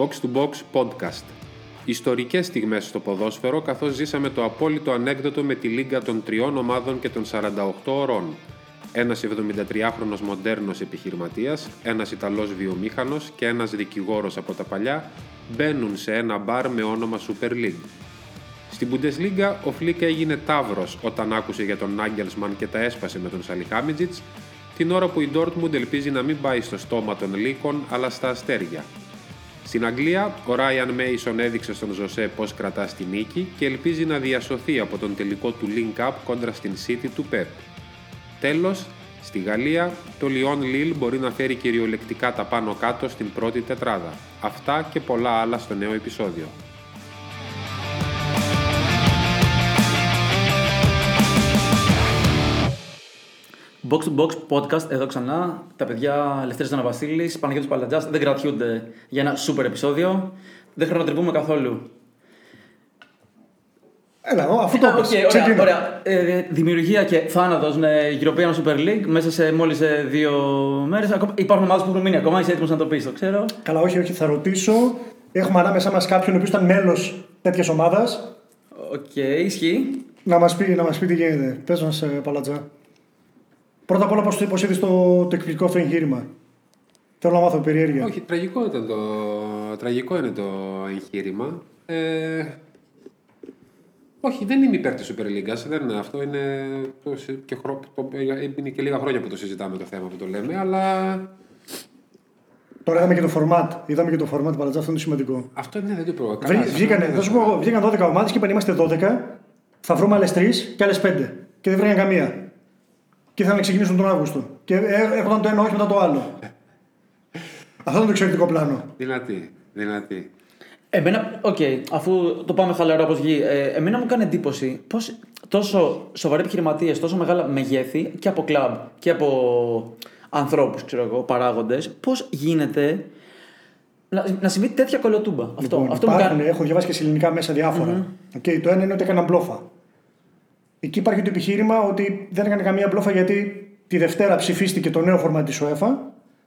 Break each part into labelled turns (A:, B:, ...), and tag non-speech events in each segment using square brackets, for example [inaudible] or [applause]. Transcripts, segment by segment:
A: Box to Box Podcast. Ιστορικές στιγμές στο ποδόσφαιρο καθώς ζήσαμε το απόλυτο ανέκδοτο με τη λίγα των τριών ομάδων και των 48 ωρών. Ένας 73χρονος μοντέρνος επιχειρηματίας, ένας Ιταλός βιομήχανος και ένας δικηγόρος από τα παλιά μπαίνουν σε ένα μπαρ με όνομα Super League. Στην Bundesliga ο Φλίκα έγινε τάβρος όταν άκουσε για τον Νάγκελσμαν και τα έσπασε με τον Σαλιχάμιτζιτς, την ώρα που η Dortmund ελπίζει να μην πάει στο στόμα των λύκων αλλά στα αστέρια. Στην Αγγλία, ο Ράιαν Μέισον έδειξε στον Ζωσέ πώς κρατά στη νίκη και ελπίζει να διασωθεί από τον τελικό του Link Up κόντρα στην City του Pep. Τέλος, στη Γαλλία, το Lyon Lille μπορεί να φέρει κυριολεκτικά τα πάνω κάτω στην πρώτη τετράδα. Αυτά και πολλά άλλα στο νέο επεισόδιο.
B: Box to Box podcast εδώ ξανά. Τα παιδιά Λευτέρης Αναβασίλης, Παναγιώτης Παλατζάς δεν κρατιούνται για ένα σούπερ επεισόδιο. Δεν χρονοτριβούμε καθόλου.
C: Έλα, εγώ, αφού το
B: Α,
C: πες,
B: οκ, ωραία,
C: ξεκινά.
B: ωραία. Ε, δημιουργία και θάνατος με European Super League μέσα σε μόλις δύο μέρες. Υπάρχουν ομάδες που έχουν μείνει ακόμα. Είσαι έτοιμος να το πεις, το ξέρω.
C: Καλά, όχι, όχι, θα ρωτήσω. Έχουμε ανάμεσά μας κάποιον ο οποίος ήταν μέλος τέτοιας ομάδας.
B: Οκ, ισχύει.
C: Να μας πει, να μας πει τι γίνεται. Πες μας, Παλατζά. Πρώτα απ' όλα, πώς πώς είδες το, το εκπληκτικό αυτό εγχείρημα; Θέλω να μάθω περιέργεια.
A: Όχι, τραγικό, ήταν το... τραγικό είναι το εγχείρημα. Ε... Όχι, δεν είμαι υπέρ της Super League. Δεν είναι αυτό. Είναι, το, συ- και χρο... το... είναι και λίγα χρόνια που το συζητάμε το θέμα που το λέμε, αλλά
C: Τώρα είδαμε και το format. Είδαμε και το format, Παλατζά, αυτό είναι σημαντικό.
A: αυτό είναι δεν το πρόβλημα.
C: Βρή-
A: Καλά,
C: βγήκανε,
A: αυτό
C: θα σου πω, εγώ, βγήκαν 12 ομάδες και είπαν είμαστε 12. Θα βρούμε άλλες 3 και άλλες 5. Και δεν βρήκαν καμία. Και ήθελαν να ξεκινήσουν τον Αύγουστο. Και ε, έρχονταν το ένα όχι μετά το άλλο. Αυτό είναι το εξαιρετικό πλάνο.
A: Δυνατή, δυνατή.
B: Εμένα, οκ, αφού το πάμε χαλαρό όπως βγει, ε, εμένα μου κάνει εντύπωση πώς τόσο σοβαροί επιχειρηματίες, τόσο μεγάλα μεγέθη και από κλαμπ και από ανθρώπους, ξέρω εγώ, παράγοντες, πώς γίνεται να, να συμβεί τέτοια κωλοτούμπα. Αυτό,
C: Λοιπόν,
B: αυτό μου
C: υπάρχουν,
B: κάνει.
C: έχω διαβάσει και σε ελληνικά μέσα διάφορα. Οκ, το ένα είναι ότι έκαναν μπλόφα. Εκεί υπάρχει το επιχείρημα ότι δεν έκανε καμία μπλόφα γιατί τη Δευτέρα ψηφίστηκε το νέο φορμάτ της UEFA,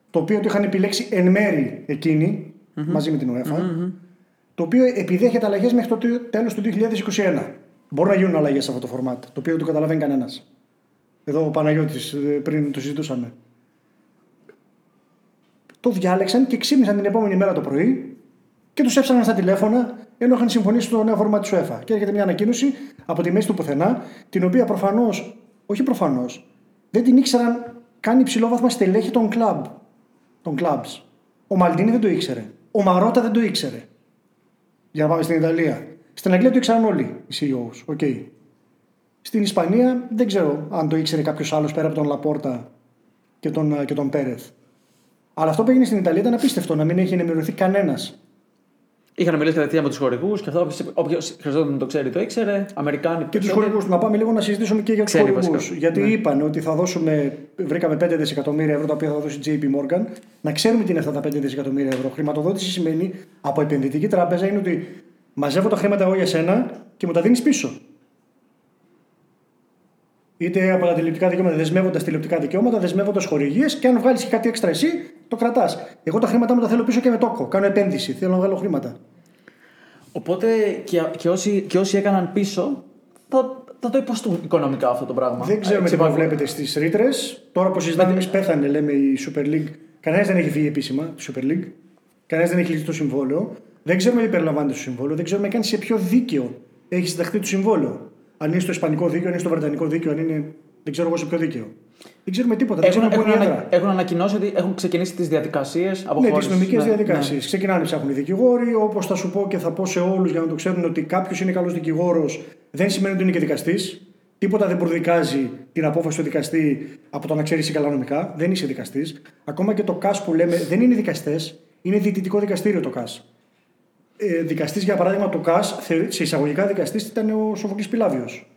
C: το οποίο το είχαν επιλέξει εν μέρει εκείνοι, μαζί με την UEFA, το οποίο επιδέχεται αλλαγές μέχρι το τέλος του 2021. Μπορούν να γίνουν αλλαγές σε αυτό το φορμάτ, το οποίο δεν το καταλαβαίνει κανένας. Εδώ ο Παναγιώτης ε, πριν το συζητούσαμε. Το διάλεξαν και ξύπνησαν την επόμενη μέρα το πρωί και τους έψαναν στα τηλέφωνα ενώ είχαν συμφωνήσει στο νέο φόρμα της UEFA. Και έρχεται μια ανακοίνωση από τη μέση του πουθενά, την οποία προφανώς, όχι προφανώς, δεν την ήξεραν καν υψηλόβαθμα στελέχη των κλαμπ. Των clubs. Ο Μαλτίνη δεν το ήξερε. Ο Μαρότα δεν το ήξερε. Για να πάμε στην Ιταλία. Στην Αγγλία το ήξεραν όλοι οι CEOs. Okay. Στην Ισπανία δεν ξέρω αν το ήξερε κάποιος άλλος πέρα από τον Λαπόρτα και τον, και τον Πέρεθ. Αλλά αυτό που έγινε στην Ιταλία ήταν απίστευτο να μην έχει ενημερωθεί κανένας.
B: Είχαν μιλήσει κατευθείαν με τους χορηγούς και αυτό όποιος χρειαζόταν να το ξέρει το ήξερε. Αμερικάνοι
C: Και τους
B: περισσότεροι.
C: χορηγούς. Να πάμε λίγο να συζητήσουμε και για τους
B: Ξέρει
C: χορηγούς.
B: βασικά.
C: Γιατί
B: Ναι.
C: είπαν ότι θα δώσουμε, βρήκαμε 5 δισεκατομμύρια ευρώ τα οποία θα δώσει η JP Morgan. Να ξέρουμε τι είναι αυτά τα 5 δισεκατομμύρια ευρώ. Χρηματοδότηση σημαίνει από επενδυτική τράπεζα είναι ότι μαζεύω τα χρήματα εγώ για σένα και μου τα δίνεις πίσω. Είτε από τα τηλεοπτικά δικαιώματα, δεσμεύοντας τηλεοπτικά δικαιώματα, δεσμεύοντας χορηγίες και αν βγάλεις και κάτι έξτρα εσύ, το κρατάς. Εγώ τα χρήματά μου τα θέλω πίσω και με τόκο. Κάνω επένδυση. Θέλω να βγάλω χρήματα.
B: Οπότε και, και, όσοι, και όσοι έκαναν πίσω θα, θα το υποστούν οικονομικά αυτό το πράγμα.
C: Δεν ξέρουμε
B: Έτσι,
C: τι
B: υπάρχουν.
C: βλέπετε στις ρήτρες. Τώρα που συζητάμε, εμείς πέθανε, λέμε η Super League. Κανένας δεν έχει βγει επίσημα τη Super League. Κανένας δεν έχει λύσει το συμβόλαιο. Δεν ξέρουμε τι περιλαμβάνεται στο συμβόλαιο. Δεν ξέρουμε καν σε ποιο δίκαιο έχει συνταχθεί το συμβόλαιο. Αν είναι στο Ισπανικό δίκαιο, αν είναι στο Βρετανικό δίκαιο, αν είναι. Δεν ξέρω εγώ σε ποιο δίκαιο. Δεν ξέρουμε τίποτα. Δεν
B: Έχουν,
C: ξέρουμε πού
B: έχουν,
C: είναι η
B: ανα-
C: έδρα.
B: έχουν ανακοινώσει ότι έχουν ξεκινήσει τις διαδικασίες από
C: Ναι,
B: χώρες.
C: τις νομικές
B: Ναι,
C: διαδικασίες.
B: ναι.
C: Ξεκινάνε, ψάχνουν οι δικηγόροι. Όπως θα σου πω και θα πω σε όλους για να το ξέρουν ότι κάποιος είναι καλός δικηγόρος δεν σημαίνει ότι είναι και δικαστής. Τίποτα δεν προδικάζει την απόφαση του δικαστή από το να ξέρει καλά νομικά. Δεν είσαι δικαστής. Ακόμα και το ΚΑΣ που λέμε δεν είναι δικαστές, είναι διαιτητικό δικαστήριο το ΚΑΣ. Ε, δικαστής, για παράδειγμα, το ΚΑΣ, θε- σε εισαγωγικά δικαστής ήταν ο Σοφοκλής Πιλάβιος.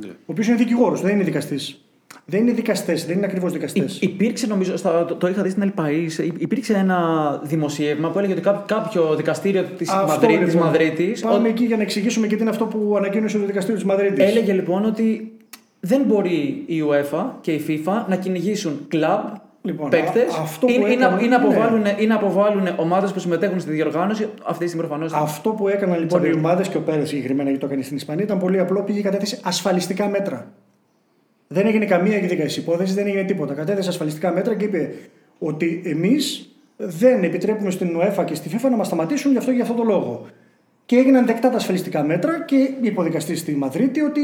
A: Ναι.
C: Ο οποίος είναι δικηγόρος, δεν είναι δικαστής. Δεν είναι δικαστές, δεν είναι ακριβώς δικαστές.
B: Υ- Υπήρξε, νομίζω, στα, το, το είχα δει στην Ελπαΐς, υ- υπήρξε ένα δημοσίευμα που έλεγε ότι κάποιο, κάποιο δικαστήριο της,
C: Αυτό,
B: Μαδρί, της
C: λοιπόν.
B: Μαδρίτης
C: Πάμε
B: ο-
C: εκεί για να εξηγήσουμε και τι είναι αυτό που ανακοίνωσε το δικαστήριο της Μαδρίτης.
B: έλεγε λοιπόν ότι δεν μπορεί η UEFA και η FIFA να κυνηγήσουν κλαμπ
C: Λοιπόν,
B: παίκτες
C: α- αυτό που
B: ή, ή, να,
C: έκαναν-
B: ή να
C: ναι.
B: αποβάλουν, ή να αποβάλουν ομάδες που συμμετέχουν στη διοργάνωση. Αυτή τη στιγμή προφανώς.
C: Αυτό που έκαναν λοιπόν οι
B: Τσαμπίρ.
C: ομάδες και ο Πέρες συγκεκριμένα γιατί το έκανε στην Ισπανία ήταν πολύ απλό. Πήγε κατέθεσε ασφαλιστικά μέτρα. Δεν έγινε καμία εκδίκαση υπόθεση, δεν έγινε τίποτα. Κατέθεσε ασφαλιστικά μέτρα και είπε ότι εμείς δεν επιτρέπουμε στην UEFA και στη FIFA να μας σταματήσουν γι' αυτό για αυτό το λόγο. Και έγιναν δεκτά τα ασφαλιστικά μέτρα και είπε ο δικαστής στη Μαδρίτη ότι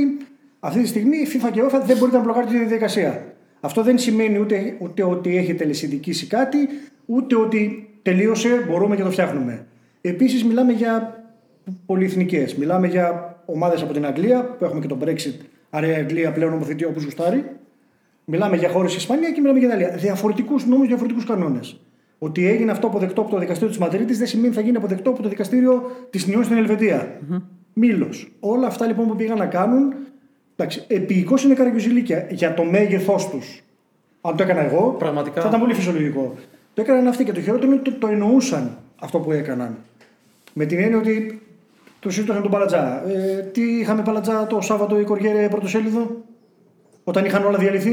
C: αυτή τη στιγμή η FIFA και η UEFA δεν μπορείτε να μπλοκάρετε τη διαδικασία. Αυτό δεν σημαίνει ούτε, ούτε ότι έχετε λεσιδικήσει κάτι, ούτε ότι τελείωσε, μπορούμε και το φτιάχνουμε. Επίσης, μιλάμε για πολυεθνικές. Μιλάμε για ομάδες από την Αγγλία, που έχουμε και το Brexit, άρα η Αγγλία πλέον νομοθετεί όπως γουστάρει. Μιλάμε για χώρες Ισπανία και μιλάμε για Ιταλία. Διαφορετικούς νόμους, διαφορετικούς κανόνες. Ότι έγινε αυτό αποδεκτό από το δικαστήριο της Μαδρίτης δεν σημαίνει ότι θα γίνει αποδεκτό από το δικαστήριο της Νιόν στην ελβετια Μήλος. Όλα αυτά λοιπόν που πήγαν να κάνουν. Εντάξει, επίοικος είναι καραγκιουζιλίκια για το μέγεθός τους. Αν το έκανα εγώ,
B: Πραγματικά.
C: θα ήταν πολύ φυσιολογικό. Το έκαναν αυτοί και το χειρότερο είναι ότι το, το εννοούσαν αυτό που έκαναν. Με την έννοια ότι το συζητούσαν τον Παλατζά. Ε, τι είχαμε Παλατζά το Σάββατο η Κοριέρε πρωτοσέλιδο, όταν είχαν όλα διαλυθεί;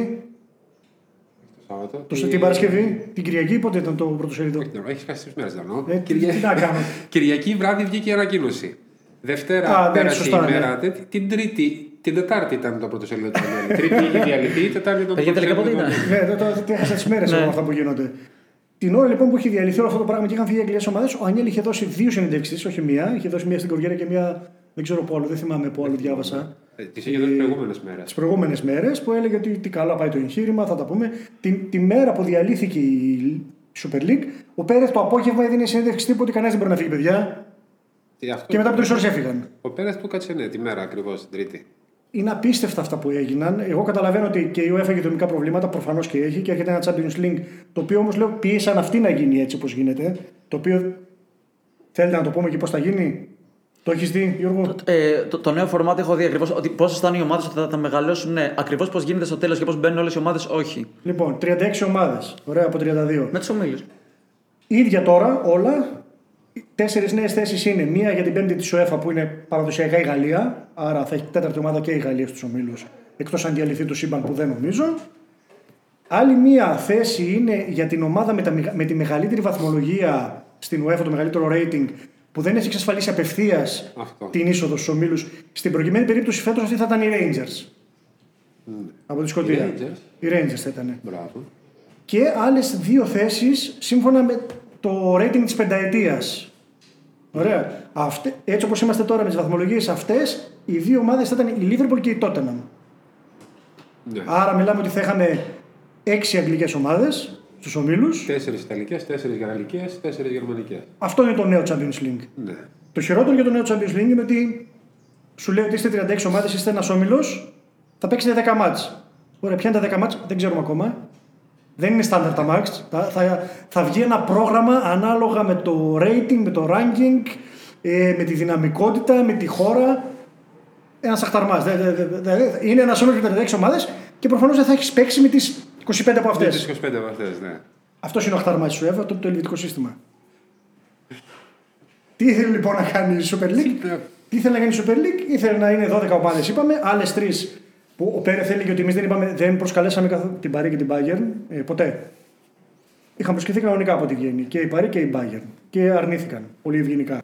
A: Το Σάββατο.
C: Το,
A: Τι-
C: την Παρασκευή, την Κυριακή, πότε ήταν το πρωτοσέλιδο;
A: Όχι, δεν Έχεις χάσει τρεις μέρες, δεν
C: Ε, τι, τι να κάνω; [laughs]
A: Κυριακή βράδυ βγήκε η ανακοίνωση. Δευτέρα
C: Α, ναι,
A: πέρασε
C: σωστά,
A: η
C: ναι.
A: μέρα. τέτοι- Την Τρίτη, την Τετάρτη ήταν το πρώτο σελίδο του Αγγέλη. Τρίτη είχε διαλυθεί, η Τετάρτη ήταν το
B: Παιδιά, τελικά
A: πρωτοσέλιδο
B: πότε
A: του
B: ήταν;
A: Αγγέλη.
C: ναι, τώρα τι έχασα τις μέρες
B: Ναι.
C: από αυτά που γίνονται. Την ώρα λοιπόν που είχε διαλυθεί όλο αυτό το πράγμα και είχαν φύγει οι Αγγλικές ομάδες, ο Ανιέλ είχε δώσει δύο συνεντεύξεις, όχι μία. Είχε δώσει μία στην Κοριέρα και μία, δεν ξέρω από άλλο, δεν θυμάμαι από άλλο διάβασα.
A: Ε, Τις είχε δώσει προηγούμενες μέρες.
C: τις προηγούμενες μέρες που έλεγε ότι τι καλά πάει το εγχείρημα, θα τα πούμε. Τη, τη μέρα που διαλύθηκε η Super League, ο Πέρεθ το απόγευμα έδινε συνέντευξη τύπου ότι κανένας δεν μπορεί να φύγει, παιδιά. Και μετά από τρεις ώρες έφυγαν.
A: Ο Πέρε του κάτσε ναι, τη μέρα ακριβώς την Τρίτη.
C: Είναι απίστευτα αυτά που έγιναν. Εγώ καταλαβαίνω ότι και η UEFA έχει δομικά προβλήματα, προφανώς και έχει, και έρχεται ένα Champions League, το οποίο όμως λέω πίεσαν αυτοί να γίνει έτσι όπως γίνεται. Το οποίο θέλετε να το πούμε και πώς θα γίνει; Το έχεις δει, Γιώργο;
B: Ε, το, το νέο φορμάτι έχω δει ακριβώς ότι πώ αισθάνονται οι ομάδες ότι θα τα μεγαλώσουν. Ναι, ακριβώς πώς γίνεται στο τέλος και πώς μπαίνουν όλες οι ομάδες, όχι.
C: Λοιπόν, 36 ομάδες. Ωραία από 32.
B: Με τους ομίλους.
C: ίδια τώρα όλα. Τέσσερις νέες θέσεις είναι. Μία για την πέμπτη της UEFA που είναι παραδοσιακά η Γαλλία. Άρα θα έχει τέταρτη ομάδα και η Γαλλία στους ομίλους. Εκτός αν διαλυθεί το σύμπαν που δεν νομίζω. Άλλη μία θέση είναι για την ομάδα με, τα, μεγα- με τη μεγαλύτερη βαθμολογία στην UEFA, το μεγαλύτερο rating, που δεν έχει εξασφαλίσει απευθείας
A: Αυτό.
C: την είσοδο στους ομίλους. Στην προκειμένη περίπτωση φέτος αυτή θα ήταν οι Rangers. Από τη Σκωτία.
A: Οι Rangers.
C: Οι Rangers θα ήταν
A: Μπράβο.
C: και άλλες δύο θέσεις σύμφωνα με το rating της πενταετίας. Ωραία. Αυτε, έτσι όπως είμαστε τώρα με τις βαθμολογίες αυτές, οι δύο ομάδες θα ήταν η Liverpool και η Tottenham.
A: Ναι.
C: Άρα μιλάμε ότι θα είχαμε έξι αγγλικές ομάδες στους ομίλους.
A: Τέσσερις Ιταλικές, τέσσερις Γαλλικές, τέσσερις Γερμανικές.
C: Αυτό είναι το νέο Champions League.
A: Ναι.
C: Το χειρότερο για το νέο Champions League είναι ότι σου λέει ότι είστε 36 ομάδες, είστε ένας όμιλο, θα παίξετε 10 μάτς. Ωραία, ποια είναι τα 10 μάτς, δεν ξέρουμε ακόμα. Δεν είναι standard τα μάτς. Θα, θα, θα βγει ένα πρόγραμμα ανάλογα με το rating, με το ranking, ε, με τη δυναμικότητα, με τη χώρα. Ένας αχταρμάς. Είναι ένας όμιλο με 36 ομάδες και προφανώς δεν θα έχεις παίξει με τις 25 από αυτές.
A: Τις 25 από αυτές, ναι.
C: Αυτός είναι ο αχταρμάς τη UEFA, το, το ελβετικό σύστημα. Τι ήθελε λοιπόν να κάνει η Super League,
A: Ναι.
C: τι ήθελε να κάνει η Super League, ήθελε να είναι 12 ομάδες, είπαμε, άλλες τρεις που ο Πέρε θέλει και ότι εμείς δεν, είπαμε, δεν προσκαλέσαμε καθ... την Παρή και την Bayern ε, ποτέ. Είχαν προσκεφθεί κανονικά από τη Βιέννη και η Παρή και η Bayern και αρνήθηκαν πολύ ευγενικά.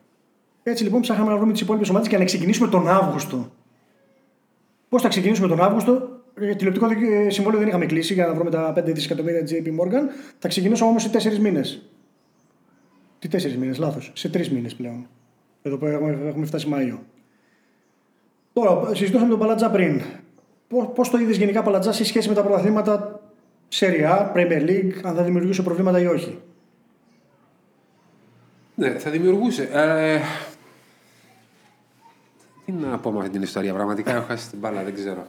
C: Έτσι λοιπόν ψάχναμε να βρούμε τις υπόλοιπες ομάδες και να ξεκινήσουμε τον Αύγουστο. Πώς θα ξεκινήσουμε τον Αύγουστο, ε, τηλεοπτικό δικ- ε, συμβόλαιο δεν είχαμε κλείσει για να βρούμε τα 5 δισεκατομμύρια JP Morgan. Θα ξεκινήσουμε όμως σε 4 μήνες. Τι 4 μήνες, λάθος. Σε 3 μήνες πλέον. Εδώ που έχουμε, έχουμε φτάσει Μάιο. Τώρα, συζητούσαμε τον Παλατζά πριν. Πώς το είδες γενικά Παλατζάς σε σχέση με τα πρωταθλήματα Serie A, Premier League, αν θα δημιουργούσε προβλήματα ή όχι;
A: Ναι, θα δημιουργούσε. Ε, τι να πω με αυτή την ιστορία, πραγματικά έχω χάσει την μπάλα, δεν ξέρω.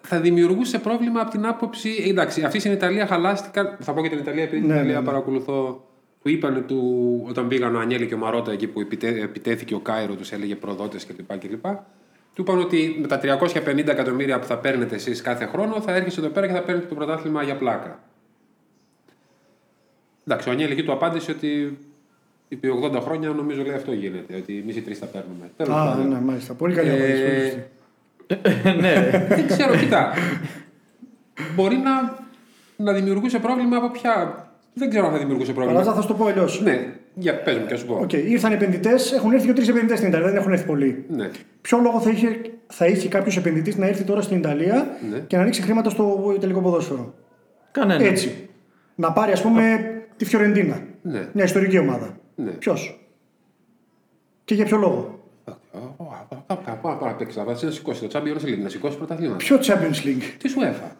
A: Θα δημιουργούσε πρόβλημα από την άποψη. ε, Εντάξει, αυτοί στην Ιταλία χαλάστηκαν. Θα πω και την Ιταλία, επειδή την
C: Ναι,
A: Ιταλία
C: ναι, ναι.
A: παρακολουθώ. Του είπαν του, όταν πήγαν ο Ανιέλη και ο Μαρότα εκεί που επιτε, επιτέθηκε ο Κάιρο, τους έλεγε προδότες κλπ. κλπ. Του είπαν ότι με τα 350 εκατομμύρια που θα παίρνετε εσείς κάθε χρόνο θα έρχεσαι εδώ πέρα και θα παίρνετε το πρωτάθλημα για πλάκα. Εντάξει, ο Ανιέλη εκεί του απάντησε ότι επί 80 χρόνια νομίζω λέει αυτό γίνεται. Ότι εμείς οι τρεις θα παίρνουμε. Τέλος
C: Α,
A: πάντων.
C: ναι, μάλιστα. Πολύ καλή
A: Ε,
C: απάντηση. πολύ σωστή. [laughs]
B: ναι.
A: Δεν ξέρω, κοίτα. Μπορεί να. να δημιουργούσε πρόβλημα από ποια. Δεν ξέρω αν θα δημιουργούσε πρόβλημα.
C: Αλλά θα σου το πω αλλιώς.
A: Ναι, για πες μου και α σου πω.
C: Οκ, ήρθαν επενδυτές, έχουν έρθει και τρεις επενδυτές στην Ιταλία, δεν έχουν έρθει πολλοί.
A: Ναι.
C: Ποιο λόγο θα είχε, θα είχε κάποιος επενδυτής να έρθει τώρα στην Ιταλία
A: Ναι.
C: και να ρίξει χρήματα στο Ιταλικό ποδόσφαιρο;
B: Κανένα.
C: Έτσι. Να πάρει, ας πούμε, τη Φιωρεντίνα.
A: Ναι.
C: Μια ιστορική ομάδα.
A: Ναι.
C: Ποιος; Και για ποιο λόγο;
A: Κάπου να παίξει, να να σηκώσει το Champions League, να σηκώσει πρωταθλήματα.
C: Ποιο Champions League;
A: Τι σου έφα.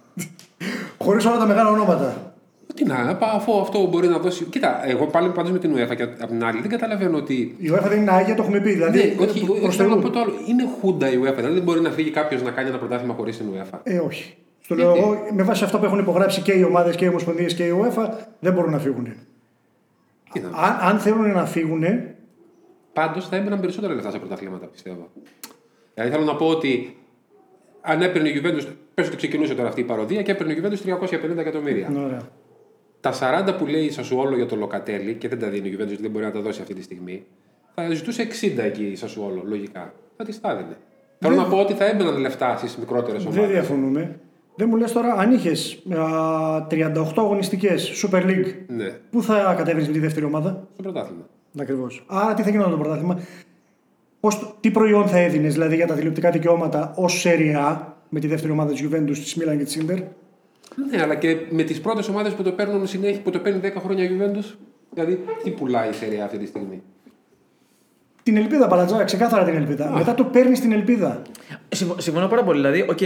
C: Χωρίς όλα τα μεγάλα ονόματα.
A: Τι να, πά, αφού αυτό μπορεί να δώσει. Κοίτα, εγώ πάλι πάντως με την UEFA και από την άλλη δεν καταλαβαίνω ότι.
C: Η UEFA δεν είναι άγια, το έχουμε πει. Δηλαδή,
A: Ναι, όχι,
C: προς
A: όχι, θέλω να
C: Θεού.
A: πω το άλλο. Είναι χούντα η UEFA. Δηλαδή δεν μπορεί να φύγει κάποιος να κάνει ένα πρωτάθλημα χωρίς την UEFA.
C: Ε, όχι. Στο λέω εγώ, με βάση αυτά που έχουν υπογράψει και οι ομάδες και οι ομοσπονδίες και η UEFA, δεν μπορούν να φύγουν.
A: Κοίτα.
C: Αν, αν θέλουν να φύγουν,
A: Πάντως θα έμπαιναν περισσότερα λεφτά σε πρωταθλήματα, πιστεύω. Δηλαδή θέλω να πω ότι αν έπαιρνε η Juventus. Πες ότι ξεκινούσε τώρα αυτή η παροδία και έπαιρνε η Juventus 350 εκατομμύρια.
C: ναι, ωραία.
A: Τα 40 που λέει η Σασουόλο για το Λοκατέλη και δεν τα δίνει η Juventus γιατί δεν μπορεί να τα δώσει αυτή τη στιγμή, θα ζητούσε 60 εκεί η Σασουόλο, λογικά. Θα τη τα έδινε. Θέλω να πω ότι θα έμπαιναν λεφτά στις μικρότερες
C: Δεν
A: ομάδες.
C: διαφωνούμε. Δεν μου λες τώρα, αν είχες 38 αγωνιστικές Super League,
A: Ναι,
C: πού θα κατέβει με τη δεύτερη ομάδα;
A: στο πρωτάθλημα.
C: Ακριβώς. Άρα τι θα γινόταν το πρωτάθλημα; Πώς, τι προϊόν θα έδινες δηλαδή για τα τηλεοπτικά δικαιώματα ως Serie A με τη δεύτερη ομάδα της Juventus, της Milan και της Inter;
A: Ναι, αλλά και με τις πρώτες ομάδες που το παίρνουν συνέχεια, που το παίρνει 10 χρόνια η Juventus. Δηλαδή, τι πουλάει η Serie A αυτή τη στιγμή;
C: Την ελπίδα, Παλατζά, ξεκάθαρα την ελπίδα. Με αυτό παίρνεις την ελπίδα.
B: Συμφω- Συμφωνώ πάρα πολύ. Δηλαδή, οκ,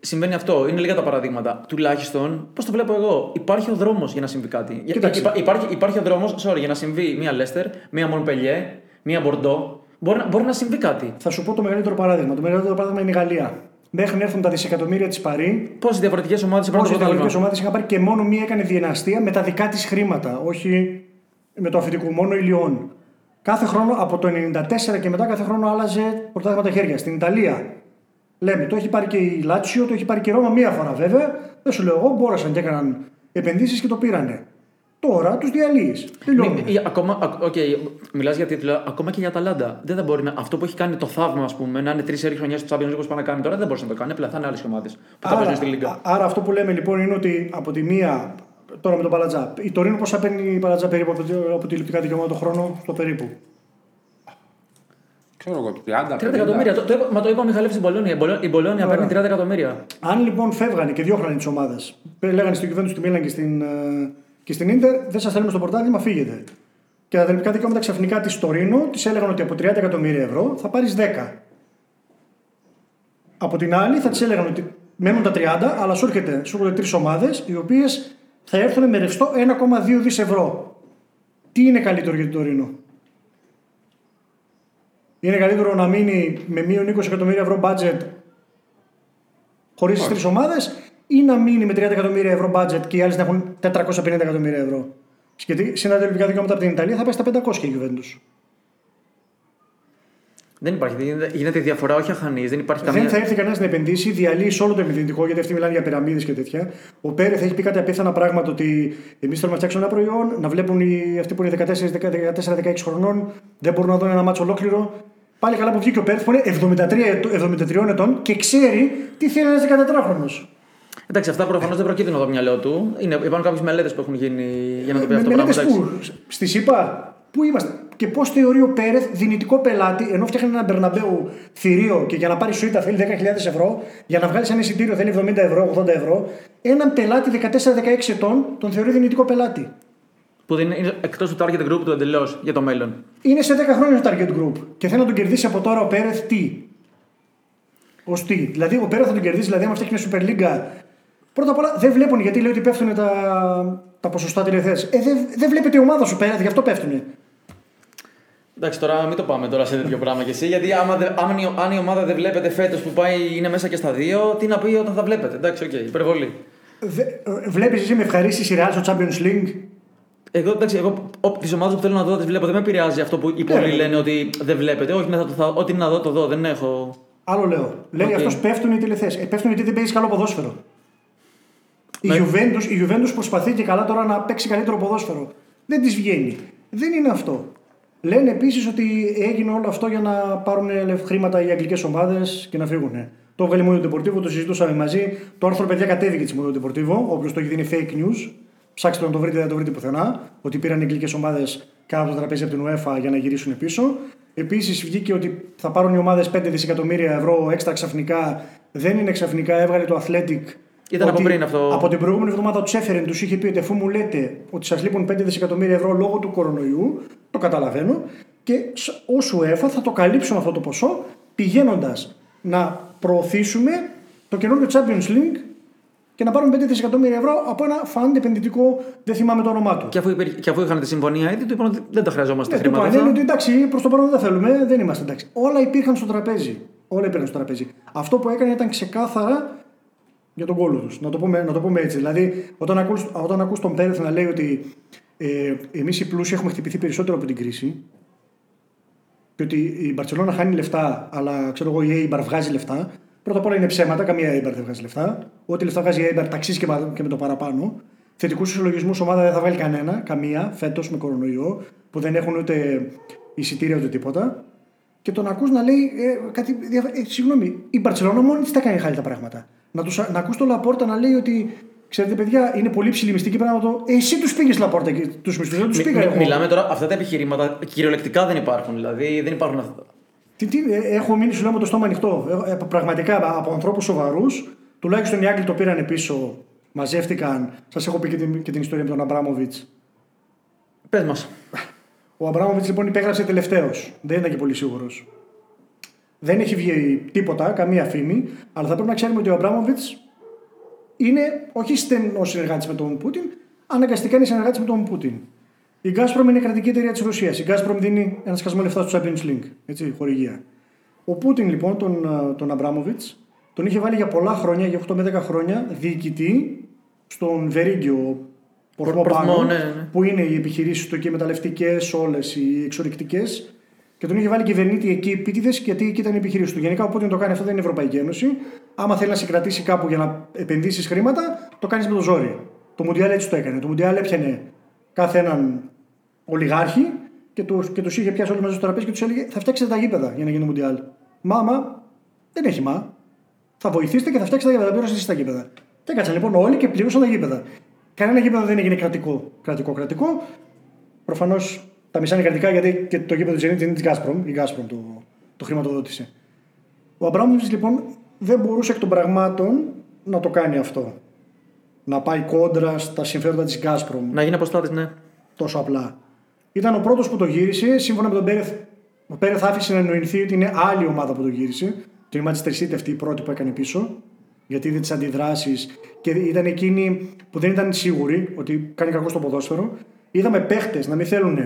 B: συμβαίνει αυτό. Είναι λίγα τα παραδείγματα. Τουλάχιστον, πώς το βλέπω εγώ, υπάρχει ο δρόμος για να συμβεί κάτι. Για-
C: Κοίταξε.
B: υπά- υπάρχει, υπάρχει ο δρόμος, sorry, για να συμβεί μία Λέστερ, μία Μονπελιέ, μία Μπορντό. Μπορεί, να- μπορεί να συμβεί κάτι.
C: Θα σου πω το μεγαλύτερο παράδειγμα. Το μεγαλύτερο παράδειγμα είναι η Γαλλία. Μέχρι να έρθουν τα δισεκατομμύρια της Παρή,
B: Πόσες διαφορετικές ομάδες
C: Πόσες
B: υπάρχουν στο
C: διαφορετικές
B: πρωτάθλημα.
C: ομάδες είχαν πάρει και μόνο μία έκανε διεναστία με τα δικά της χρήματα, όχι με το αφεντικό, μόνο η Λιόν. Κάθε χρόνο από το 94 και μετά κάθε χρόνο άλλαζε πρωτάθλημα τα χέρια. Στην Ιταλία λέμε, το έχει πάρει και η Λάτσιο, το έχει πάρει και η Ρώμα μία φορά βέβαια. Δεν σου λέω εγώ, μπόρεσαν και έκαναν επενδύσεις και το πήρανε. Τώρα τους διαλύεις. Τελειώνουμε.
B: Μη- ή- ακόμα, α- οκ, μιλάς για τίτλο, ακόμα και για Αταλάντα. Δεν θα μπορεί να, αυτό που έχει κάνει το θαύμα, ας πούμε, να είναι τρεις έρη χρονιά στο Champions League όπως πάει να κάνει τώρα, δεν μπορείς να το κάνει. Απλά θα είναι άλλες ομάδες που θα παίζουν στη Λίγκα.
C: α- άρα αυτό που λέμε λοιπόν είναι ότι από τη μία, τώρα με τον Παλατζά, η Τωρίνο πόσα παίρνει η Παλατζά περίπου από, τη- από τη λεπτικά δικαιώματα το χρόνο, στο περίπου;
A: Ξέρω εγώ, 30,
B: 30 εκατομμύρια. Το, το, είπα- μα το είπα ο Μιχαλεύς στην Πολώνια. Η Μπολό- Η Μπολόνια
C: Ωραία.
B: παίρνει 30 εκατομμύρια.
C: Αν λοιπόν φεύγανε και διώχνανε τις ομάδες, λέγανε στην κυβέρνηση του Μίλαν και στην, ε, και στην Ίντερ, δεν σας θέλουμε στο πρωτάθλημα, φύγετε. Και τα τελικά δικαιώματα ξαφνικά της Τωρίνο της έλεγαν ότι από 30 εκατομμύρια ευρώ θα πάρεις 10. Από την άλλη θα της έλεγαν ότι μένουν τα 30, αλλά σου, έρχεται, σου έρχονται τρεις ομάδες οι οποίες θα έρθουν με ρευστό 1,2 δις ευρώ. Τι είναι καλύτερο για την Τωρίνο; Είναι καλύτερο να μείνει με μείον 20 εκατομμύρια ευρώ budget χωρίς τις τρεις ομάδες ή να μείνει με 30 εκατομμύρια ευρώ budget και οι άλλε να έχουν 450 εκατομμύρια ευρώ. Γιατί σε ένα τελικά δικαιώματα από την Ιταλία θα πάει στα 500 η Juventus.
B: Δεν υπάρχει. γίνεται- Γίνεται διαφορά, όχι αχανής. Δεν υπάρχει καμία.
C: Δεν θα έρθει κανένας να επενδύσει, διαλύει όλο το επενδυτικό, γιατί αυτοί μιλάνε για πυραμίδες και τέτοια. Ο Πέρεθ έχει πει κάτι απίθανα πράγματα ότι εμείς θέλουμε να φτιάξουμε ένα προϊόν, να βλέπουν οι, αυτοί που είναι 14-16 χρονών, δεν μπορούν να δουν ένα μάτσο ολόκληρο. Πάλι καλά που βγήκε ο Πέρεθ που είναι 73, ετ- 73 ετών και ξέρει τι θέλει ένας 14χρονο.
B: Εντάξει, αυτά προφανώς δεν προκύπτουν από το μυαλό του. Είναι, υπάρχουν κάποιες μελέτες που έχουν γίνει για να το πει
C: Με
B: αυτό το πράγμα.
C: μελέτες
B: εντάξει.
C: πού, στη ΣΥΠΑ, πού είμαστε. Και πώς θεωρεί ο Πέρεθ δυνητικό πελάτη, ενώ φτιάχνει ένα Μπερναμπέου θηρίο και για να πάρει σουίτα θέλει 10.000 ευρώ, για να βγάλει ένα εισιτήριο θέλει 70 ευρώ, 80 ευρώ. Έναν πελάτη 14-16 ετών τον θεωρεί δυνητικό πελάτη.
B: Που δεν είναι εκτός του target group του εντελώς για το μέλλον.
C: Είναι σε 10 χρόνια στο target group και θέλει να τον κερδίσει από τώρα ο Πέρεθ τι; Ότι; Δηλαδή ο Πέρεθ θα τον κερδίσει, δηλαδή άμα φτιάξει μια Super League. Πρώτα απ' όλα δεν βλέπουν γιατί λέει ότι πέφτουν τα, τα ποσοστά τηλεθέασης. Ε, δεν, δεν βλέπεται η ομάδα σου Πέρεθ, γι' αυτό πέφτουν.
B: Εντάξει, τώρα μην το πάμε τώρα σε τέτοιο πράγμα κι εσύ. Γιατί άμα, δε- άμα η- αν η ομάδα δεν βλέπεται φέτος που πάει είναι μέσα και στα δύο, τι να πει όταν θα βλέπεται. Εντάξει, οκ, υπερβολή.
C: Βλέπεις εσύ με ευχαρίστηση η Real στο Champions League;
B: Εγώ, εντάξει, εγώ τις ομάδες που θέλω να δω τις βλέπω. Δεν με επηρεάζει αυτό που οι
C: Ναι,
B: πολλοί
C: ναι.
B: λένε ότι δεν βλέπεται. Όχι, ναι, θα, το- θα, ό,τι είναι να δω το δω. Δεν έχω.
C: Άλλο λέω. Λέει
B: Οκ.
C: αυτός πέφτουν οι τηλεθεάσεις. Ε, πέφτουν γιατί δεν παίζεις καλό ποδόσφαιρο. Η,
B: Ναι.
C: Juventus, η Juventus προσπαθεί και καλά τώρα να παίξει καλύτερο ποδόσφαιρο. Δεν της βγαίνει. Δεν είναι αυτό. Λένε επίσης ότι έγινε όλο αυτό για να πάρουν χρήματα οι αγγλικές ομάδες και να φύγουν. Το έβγαλε μόνο το Deportivo, το συζητούσαμε μαζί. Το άρθρο παιδιά κατέβηκε της Μόνο Deportivo, όποιος το έχει δει είναι fake news. Ψάξτε να το βρείτε, δεν το βρείτε πουθενά. Ότι πήραν εγγλικέ ομάδες κάτω από το τραπέζι από την UEFA για να γυρίσουν πίσω. Επίσης βγήκε ότι θα πάρουν οι ομάδες 5 δισεκατομμύρια ευρώ έξτρα ξαφνικά. Δεν είναι ξαφνικά, έβγαλε το Athletic.
B: Ήταν από
C: ότι
B: πριν αυτό.
C: Από την προηγούμενη εβδομάδα ο Τσέφερεν τους είχε πει ότι αφού μου λέτε ότι σας λείπουν 5 δισεκατομμύρια ευρώ λόγω του κορονοϊού, το καταλαβαίνω και ω UEFA θα το καλύψουμε αυτό το ποσό πηγαίνοντας να προωθήσουμε το καινούργιο Champions League και να πάρουμε 5 δισεκατομμύρια ευρώ από ένα φαντ επενδυτικό, δεν θυμάμαι το όνομά του.
B: Και αφού, υπήρχε, και αφού είχαν τη συμφωνία ήδη, του είπαν ότι δεν τα χρειαζόμαστε
C: Ναι, του
B: χρήματα.
C: είπαν,
B: αυτά.
C: είναι ότι εντάξει, προς το παρόν δεν τα θέλουμε, δεν είμαστε εντάξει. Όλα υπήρχαν στο τραπέζι. Όλα υπήρχαν στο τραπέζι. Αυτό που έκανε ήταν ξεκάθαρα για τον κόλλο τους. Να, το πούμε- να το πούμε έτσι. Δηλαδή, όταν ακούς, όταν ακούς τον Πέρεθ να λέει ότι ε, εμείς οι πλούσιοι έχουμε χτυπηθεί περισσότερο από την κρίση και ότι η Μπαρσελόνα χάνει λεφτά, αλλά ξέρω εγώ η Eibar βγάζει λεφτά. Πρώτα απ' όλα είναι ψέματα, καμία Eibar δεν βγάζει λεφτά. Ό,τι λεφτά βγάζει η Eibar ταξίζει και, μα- και με το παραπάνω. Θετικούς ισολογισμούς ομάδα δεν θα βγάλει κανένα, καμία, φέτος με κορονοϊό, που δεν έχουν ούτε εισιτήρια ούτε τίποτα. Και τον ακούς να λέει ε, κάτι. διαφα- Ε, συγγνώμη, η Μπαρσελόνα μόνη της τα κάνει χάλια τα πράγματα. Να, τους, να ακούς τον Λαπόρτα να λέει ότι ξέρετε, παιδιά, είναι πολύ ψηλή μυστική. Πρέπει να το. Ε, εσύ τους πήγες Λαπόρτα και τους μισθού, δεν τους
B: Μι-
C: πήγα
B: μι-
C: εγώ.
B: μιλάμε τώρα, αυτά τα επιχειρήματα κυριολεκτικά δεν υπάρχουν. Δηλαδή δεν υπάρχουν αυτά.
C: Τι, τι, ε, έχω μείνει σου λέω με το στόμα ανοιχτό. Ε, ε, πραγματικά από ανθρώπους σοβαρούς, τουλάχιστον οι Άγγλοι το πήραν πίσω, μαζεύτηκαν. Σας έχω πει και την, και την ιστορία με τον Αμπράμοβιτς.
B: Πες μας.
C: Ο Αμπράμοβιτς λοιπόν υπέγραψε τελευταίος. Δεν ήταν και πολύ σίγουρος. Δεν έχει βγει τίποτα, καμία φήμη, αλλά θα πρέπει να ξέρουμε ότι ο Αμπράμοβιτ είναι όχι στενός συνεργάτης με τον Πούτιν, αναγκαστικά είναι συνεργάτης με τον Πούτιν. Η Gazprom είναι η κρατική εταιρεία της Ρωσίας. Η Gazprom δίνει ένα σκασμό λεφτά στο Champions League. Έτσι, χορηγία. Ο Πούτιν λοιπόν, τον, α, τον Αμπράμοβιτ, τον είχε βάλει για πολλά χρόνια, για 8 με 10 χρόνια, διοικητή στον Βερίγκιο Πορθμό
B: Πορθμό,
C: πάνω,
B: ναι, ναι.
C: που είναι οι επιχειρήσεις του και οι μεταλλευτικές, όλες οι εξορρυκτικές. Και τον είχε βάλει κυβερνήτη εκεί επίτηδες, γιατί εκεί ήταν η επιχείρηση του. Γενικά, ο Πούτιν το κάνει αυτό, δεν είναι η Ευρωπαϊκή Ένωση. Άμα θέλει να σε κρατήσει κάπου για να επενδύσεις χρήματα, το κάνεις με το ζόρι. Το Μουντιάλ έτσι το έκανε. Το Μουντιάλ έπιανε κάθε έναν ολιγάρχη και τους και τους είχε πιάσει όλοι μαζί στο τραπέζι και τους έλεγε: Θα φτιάξετε τα γήπεδα για να γίνει το Μουντιάλ. Μάμα, δεν έχει μα. Θα βοηθήσετε και θα φτιάξετε τα γήπεδα. Πλήρωσε εσείς τα γήπεδα. Και έκατσαν λοιπόν όλοι και πλήρωσαν τα γήπεδα. Κανένα γήπεδο δεν έγινε κρατικό. Κρατικό, κρατικό. Προφανώς τα μισά είναι κρατικά γιατί και το γήπεδο της Zenit είναι της Gazprom. Η Gazprom το, το χρηματοδότησε. Ο Αμπράμοβιτ λοιπόν δεν μπορούσε εκ των πραγμάτων να το κάνει αυτό. Να πάει κόντρα στα συμφέροντα της Gazprom
B: Να γίνει αποστάτης, ναι.
C: τόσο απλά. Ήταν ο πρώτος που το γύρισε. Σύμφωνα με τον Πέρεθ, ο Πέρεθ άφησε να εννοηθεί ότι είναι άλλη ομάδα που το γύρισε. Το η Manchester City αυτή η πρώτη που έκανε πίσω. Γιατί είδε τις αντιδράσεις και ήταν εκείνοι που δεν ήταν σίγουροι ότι κάνει κακό στο ποδόσφαιρο. Είδαμε παίχτες να μην θέλουν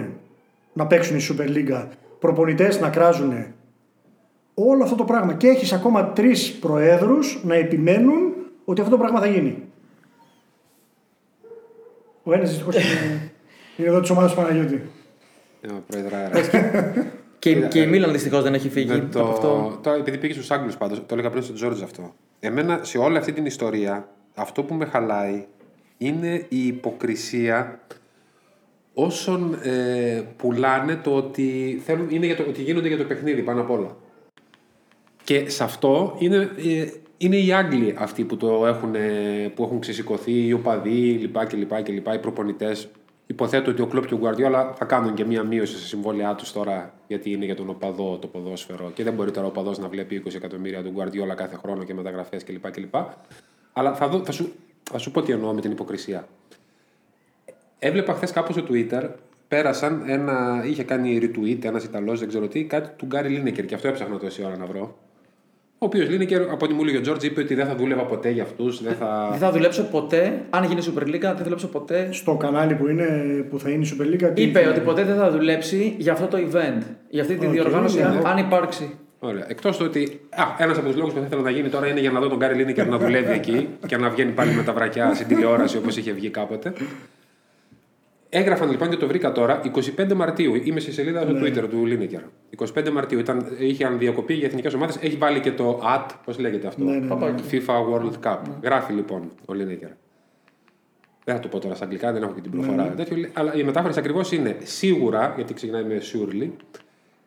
C: να παίξουν η Super League, προπονητές να κράζουν. Όλο αυτό το πράγμα. Και έχεις ακόμα τρεις προέδρους να επιμένουν ότι αυτό το πράγμα θα γίνει. Ο ένας δυστυχώς είναι, [laughs] είναι εδώ της ομάδας του Παναγιώτη.
A: Ε, Προεδράρα.
B: Και, η- και η Μίλαν δυστυχώς δεν έχει φύγει
A: Δεν
B: από αυτό.
A: Τώρα, επειδή πήγε στους Άγγλους πάντως, το έλεγα πριν στον Τζόρτζ αυτό. Εμένα σε όλη αυτή την ιστορία, αυτό που με χαλάει είναι η υποκρισία όσων ε, πουλάνε το ότι, θέλουν, είναι για το, ότι γίνονται για το παιχνίδι πάνω απ' όλα. Και σε αυτό είναι, ε, είναι οι Άγγλοι αυτοί που, το έχουν, ε, που έχουν ξεσηκωθεί, οι οπαδοί λοιπά και λοιπά και λοιπά, οι προπονητές. Υποθέτω ότι ο Κλόπ και ο Γκουαρδιόλα θα κάνουν και μία μείωση σε συμβόλαιά τους τώρα, γιατί είναι για τον οπαδό το ποδόσφαιρο. Και δεν μπορεί τώρα ο οπαδός να βλέπει 20 εκατομμύρια τον Γκουαρδιόλα κάθε χρόνο και μεταγραφές κλπ. κλπ. Αλλά θα, δω, θα, σου, θα σου πω τι εννοώ με την υποκρισία. Έβλεπα χθες κάπου στο Twitter, πέρασαν ένα. είχε κάνει retweet ένας Ιταλός, δεν ξέρω τι, κάτι του Γκάρι Λίνεκερ και αυτό έψαχνα τόση ώρα να βρω. Ο οποίος Λίνεκερ, από ό,τι μου έλεγε ο Τζόρτζ, είπε ότι δεν θα δούλευα ποτέ για αυτούς. Δεν θα...
B: Δεν θα δουλέψω ποτέ, αν γίνει Super League, δεν θα δουλέψω ποτέ.
C: Στο κανάλι που, είναι, που θα είναι η Super League. τι-
B: Είπε ότι ποτέ δεν θα δουλέψει για αυτό το event. Για αυτή τη
C: Οκ,
B: διοργάνωση,
C: ναι.
B: αν, αν υπάρξει.
A: Ωραία. Εκτός του ότι. ένας από τους λόγους που θα ήθελα να γίνει τώρα είναι για να δω τον Γκάρι Λίνεκερ να δουλεύει εκεί και να βγαίνει πάλι με τα βρακιά στην τηλεόραση όπως είχε βγει κάποτε. Έγραφαν λοιπόν και το βρήκα τώρα 25 Μαρτίου. Είμαι στη σελίδα στο Twitter του Λίνεκερ. 25 Μαρτίου ήταν, είχαν διακοπή για εθνικές ομάδες. Έχει βάλει και το AT, πώς λέγεται αυτό;
C: Ναι, ναι, ναι.
A: FIFA World Cup. Γράφει λοιπόν ο Λίνεκερ. Δεν θα το πω τώρα στα αγγλικά, δεν έχω και την προφορά. Τέτοιο, αλλά η μετάφραση ακριβώς είναι σίγουρα, γιατί ξεκινάει με surely,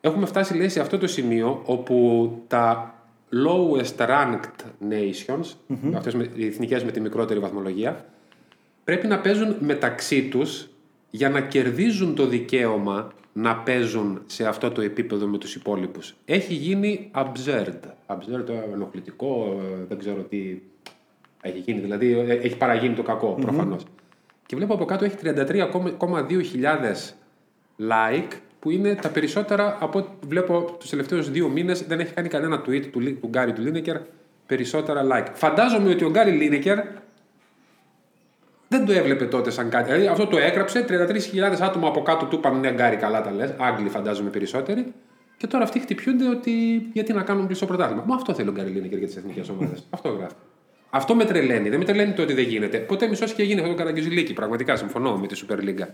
A: έχουμε φτάσει λέει, σε αυτό το σημείο όπου τα lowest ranked nations, αυτές με, οι εθνικές με τη μικρότερη βαθμολογία, πρέπει να παίζουν μεταξύ τους για να κερδίζουν το δικαίωμα να παίζουν σε αυτό το επίπεδο με τους υπόλοιπους. Έχει γίνει absurd. Absurd, ε, ενοχλητικό, ε, δεν ξέρω τι έχει γίνει. Δηλαδή, ε, έχει παραγίνει το κακό, προφανώς. Και βλέπω από κάτω έχει 33,2 χιλιάδες like, που είναι τα περισσότερα από ό,τι βλέπω τους τελευταίους δύο μήνες. Δεν έχει κάνει κανένα tweet του, Λι- του Γκάρι του Λίνεκερ περισσότερα like. Φαντάζομαι ότι ο Γκάρι Λίνεκερ δεν το έβλεπε τότε σαν κάτι. Δηλαδή αυτό το έγραψε, 33.000 άτομα από κάτω του είπαν ναι, Γκάρι, καλά τα λες. Άγγλοι φαντάζομαι περισσότεροι. Και τώρα αυτοί χτυπιούνται ότι γιατί να κάνουν πλησό πρωτάθλημα. Μα αυτό θέλει ο Γκάρι Λίνεκερ για τις εθνικές ομάδες. [laughs] αυτό γράφει. Αυτό με τρελαίνει. Δεν με τρελαίνει το ότι δεν γίνεται. Ποτέ μισός και γίνει αυτό το καραγκιουζιλίκι. Πραγματικά συμφωνώ με τη Super League.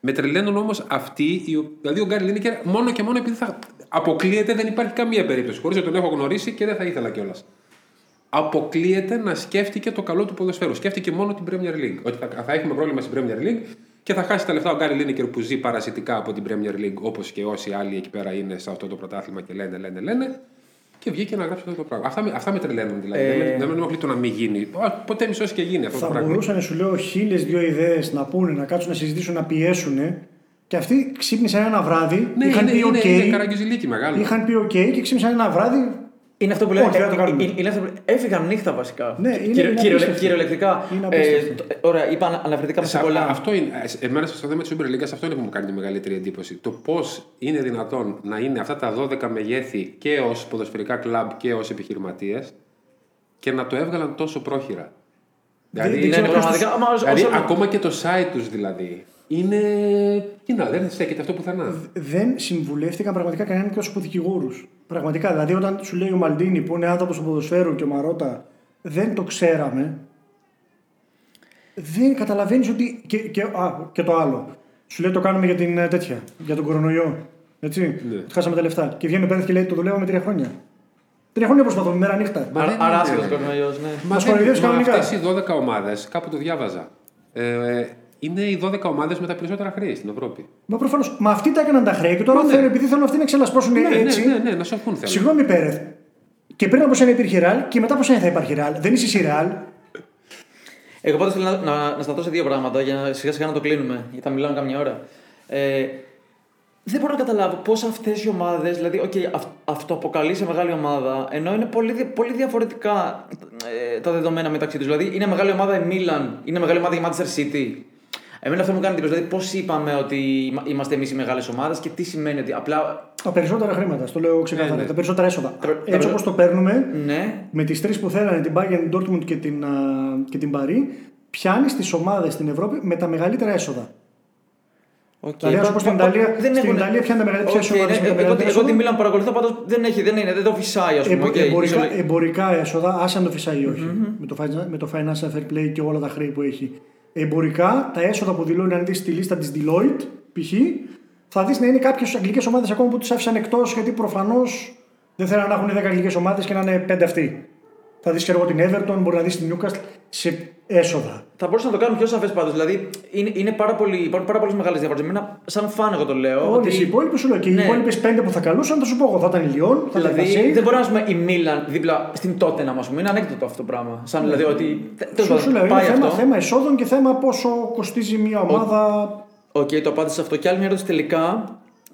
A: Με τρελαίνουν όμως αυτοί, οι ο- δηλαδή ο Γκάρι Λίνεκερ μόνο και μόνο επειδή θα αποκλείεται, δεν υπάρχει καμία περίπτωση. Χωρίς να τον έχω γνωρίσει και δεν θα ήθελα κιόλας. Αποκλείεται να σκέφτηκε το καλό του ποδοσφαίρου. Σκέφτηκε μόνο την Premier League. Ότι θα, θα έχουμε πρόβλημα στην Premier League και θα χάσει τα λεφτά ο Γκάρι Λίνεκερ που ζει παρασιτικά από την Premier League, όπως και όσοι άλλοι εκεί πέρα είναι σε αυτό το πρωτάθλημα και λένε, λένε, λένε. Και βγήκε να γράψει αυτό το πράγμα. Αυτά, με- αυτά με τρελαίνουν δηλαδή.
B: Ε,
A: Δεν, με, δεν με ενοχλεί το να μην γίνει. Α, Ποτέ μισό και γίνει αυτό το
C: Θα
A: πράγμα.
C: μπορούσαν, σου λέω, χίλιες δύο ιδέες να πούνε, να κάτσουν να συζητήσουν, να πιέσουν. Και αυτοί ξύπνησαν ένα βράδυ,
A: Ναι,
C: είχαν
A: είναι,
C: πει
A: είναι,
C: OK,
A: είναι καραγκιουζιλίκι μεγάλο.
C: είχαν πει OK και ξύπνησαν ένα βράδυ.
B: Είναι αυτό που
C: Όχι,
B: λέμε.
C: δεν θα το κάνουμε.
B: ε, είναι αυτό που- Έφυγαν νύχτα βασικά.
C: Ναι, είναι-
B: Κυριο-
C: είναι
B: κυριολε-
C: απίστευτο.
B: Κυριολεκτικά.
C: Είναι
B: Ε,
C: απίστευτο.
B: το- Ωραία, είπα αναφερθήκαμε σε
A: Σα-
B: πολλά.
A: Αυτό είναι, ε, εμένα στο θέμα τη Super League αυτό είναι που μου κάνει τη μεγαλύτερη εντύπωση. Το πώς είναι δυνατόν να είναι αυτά τα 12 μεγέθη και ως ποδοσφαιρικά κλαμπ και ως επιχειρηματίες και να το έβγαλαν τόσο πρόχειρα.
C: δεν
B: Ναι,
C: ξέρω
B: ναι,
C: ποιος
B: πραγματικά. άμα όσο-
A: δηλαδή
B: όσο-
A: ακόμα και το site τους δηλαδή είναι. Τι να, δεν στέκεται αυτό πουθενά.
C: δεν συμβουλεύτηκαν πραγματικά κανέναν και από δικηγόρους. Πραγματικά. Δηλαδή, όταν σου λέει ο Μαλντίνη που είναι άνθρωπος του ποδοσφαίρου και ο Μαρότα, δεν το ξέραμε. Δεν καταλαβαίνεις ότι. Και, και, α, και το άλλο. Σου λέει το κάνουμε για την ε, τέτοια, για τον κορονοϊό. Έτσι.
A: Ναι.
C: Ότι Χάσαμε τα λεφτά. Και βγαίνει ο Πέρεθ και λέει το δουλεύαμε τρία χρόνια. Τρία χρόνια προσπαθούμε, μέρα νύχτα.
A: Μα
B: Άρα-
A: δεν
B: Άρα
A: είναι.
B: άσχετο κορονοϊός, ναι.
A: Μας,
C: Μας
A: δεν-
C: κοροϊδεύεις
A: μα
C: κανονικά.
A: αυτές οι 12 ομάδες, κάπου το διάβαζα, ε, είναι οι 12 ομάδες με τα περισσότερα χρέη στην Ευρώπη.
C: Μα προφανώς. Μα αυτοί τα έκαναν τα χρέη και τώρα
A: Μα ναι.
C: θέλουν, επειδή θέλουν αυτοί να ξελασπώσουν
A: Ναι,
C: έτσι.
A: ναι, ναι, ναι, να σωθούν θέλουν.
C: Συγγνώμη, Πέρεθ. Και πριν από σένα υπήρχε ρεάλ και μετά από σένα θα υπάρχει ρεάλ. Δεν είσαι εσύ ρεάλ.
B: Εγώ πάντως θέλω να, να, να σταθώ σε δύο πράγματα για να σιγά σιγά να το κλείνουμε, γιατί θα μιλάμε καμιά ώρα. Ε, δεν μπορώ να καταλάβω πώς αυτές οι ομάδες, δηλαδή, okay, αυ, αυτοαποκαλεί σε μεγάλη ομάδα, ενώ είναι πολύ, δι- πολύ διαφορετικά ε, τα δεδομένα μεταξύ τους. Δηλαδή, είναι μεγάλη ομάδα η Μίλαν, είναι μεγάλη ομάδα η Manchester City. Εμένα αυτό μου κάνει εντύπωση. Δηλαδή, πώς είπαμε ότι είμα- είμαστε εμείς οι μεγάλες ομάδες και τι σημαίνει ότι απλά.
C: Τα περισσότερα χρήματα, στο λέω ξεκάθαρα.
A: Ναι, ναι.
C: Τα περισσότερα έσοδα.
B: Τα- τα
C: Έτσι
B: περισσο-
C: όπως το παίρνουμε,
B: Ναι,
C: με τις τρεις που θέλανε, την Bayern, Dortmund και την, α, και την Paris, πιάνεις τις ομάδες στην Ευρώπη με τα μεγαλύτερα έσοδα.
B: Okay.
C: Δηλαδή, ας πούμε, στην Ιταλία- στην Ιταλία ποια είναι τα μεγαλύτερα
B: okay,
C: ομάδες
B: ναι,
C: με τα
B: εγώ,
C: μεγαλύτερα
B: εγώ τη
C: έσοδα;
B: Μίλαν παρακολουθώ, πάντως δεν, έχει, δεν, είναι, δεν το φυσάει, ας πούμε.
C: Εμπο-
B: okay,
C: εμπορικά,
B: ισολε-
C: εμπορικά έσοδα, άσε αν το φυσάει ή όχι, με, το, fi- με το financial fair play και όλα τα χρέη που έχει. Εμπορικά, τα έσοδα που δηλώνει, αν δεις τη λίστα της Deloitte, π.χ., θα δεις να είναι κάποιες αγγλικές ομάδες ακόμα που του άφησαν εκτός γιατί προφανώς δεν θέλουν να έχουν 10 αγγλικές ομάδες και να είναι 5 αυτοί. Θα δεις και εγώ την Everton, μπορεί να δεις την Newcastle σε έσοδα.
B: Θα μπορούσα να το κάνω πιο σαφές πάντως. Δηλαδή είναι, είναι πάρα πολύ, υπάρχουν πάρα πολλές μεγάλες διαφορές. Εμένα, σαν φαν, εγώ το λέω.
C: Όλες οι υπόλοιπες σου λέω και οι
B: Ναι.
C: υπόλοιπες 5 που θα καλούσαν, θα σου πω εγώ. Θα ήταν η Λιόν, θα ήταν η
B: Δηλαδή
C: Marseille.
B: δεν μπορεί να πούμε η Milan δίπλα στην Τότεναμ α πούμε. Είναι ανέκδοτο αυτό το πράγμα. Σαν δηλαδή ότι. τέλος
C: Σου,
B: πάντων,
C: σου λέω, είναι
B: πάει
C: θέμα,
B: αυτό.
C: θέμα εσόδων και θέμα πόσο κοστίζει μια ομάδα.
B: Οκ, το απάντησα σε αυτό. Και άλλη μια ερώτηση τελικά.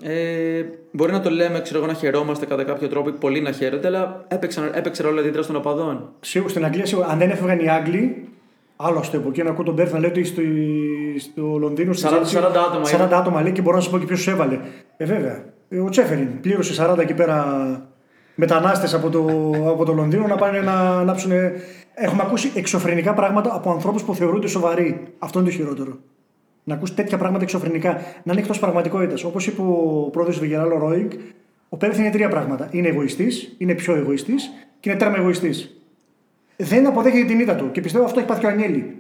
B: Ε, μπορεί να το λέμε, ξέρω εγώ, να χαιρόμαστε κατά κάποιο τρόπο, πολλοί να χαίρονται, αλλά έπαιξαν, έπαιξε ρόλο η αντίδραση των οπαδών.
C: Σίγουρα στην Αγγλία, σίγουρα, αν δεν έφευγαν οι Άγγλοι, άλλο στο από εκεί να ακούω τον Μπέρθ να λέει ότι στο, στο Λονδίνο. στη
B: 40
C: Chelsea,
B: 40 άτομα
C: 40 άτομα λέει και μπορώ να σου πω και ποιος έβαλε. Ε, βέβαια. Ε, Ο Τσέφεριν πλήρωσε 40 εκεί πέρα μετανάστες από το, από το Λονδίνο να πάνε να ανάψουν. Έχουμε ακούσει εξωφρενικά πράγματα από ανθρώπους που θεωρούνται σοβαροί. Αυτό είναι το χειρότερο. Να ακούσει τέτοια πράγματα εξωφρενικά, να είναι εκτός πραγματικότητας. Όπως είπε ο πρόεδρος του Γεράλο Ρόιγκ, ο Πέρεθ είναι τρία πράγματα. Είναι εγωιστής, είναι πιο εγωιστής και είναι τέρμα εγωιστής. Δεν αποδέχεται την ήττα του και πιστεύω αυτό έχει πάθει και ο Ανιέλη.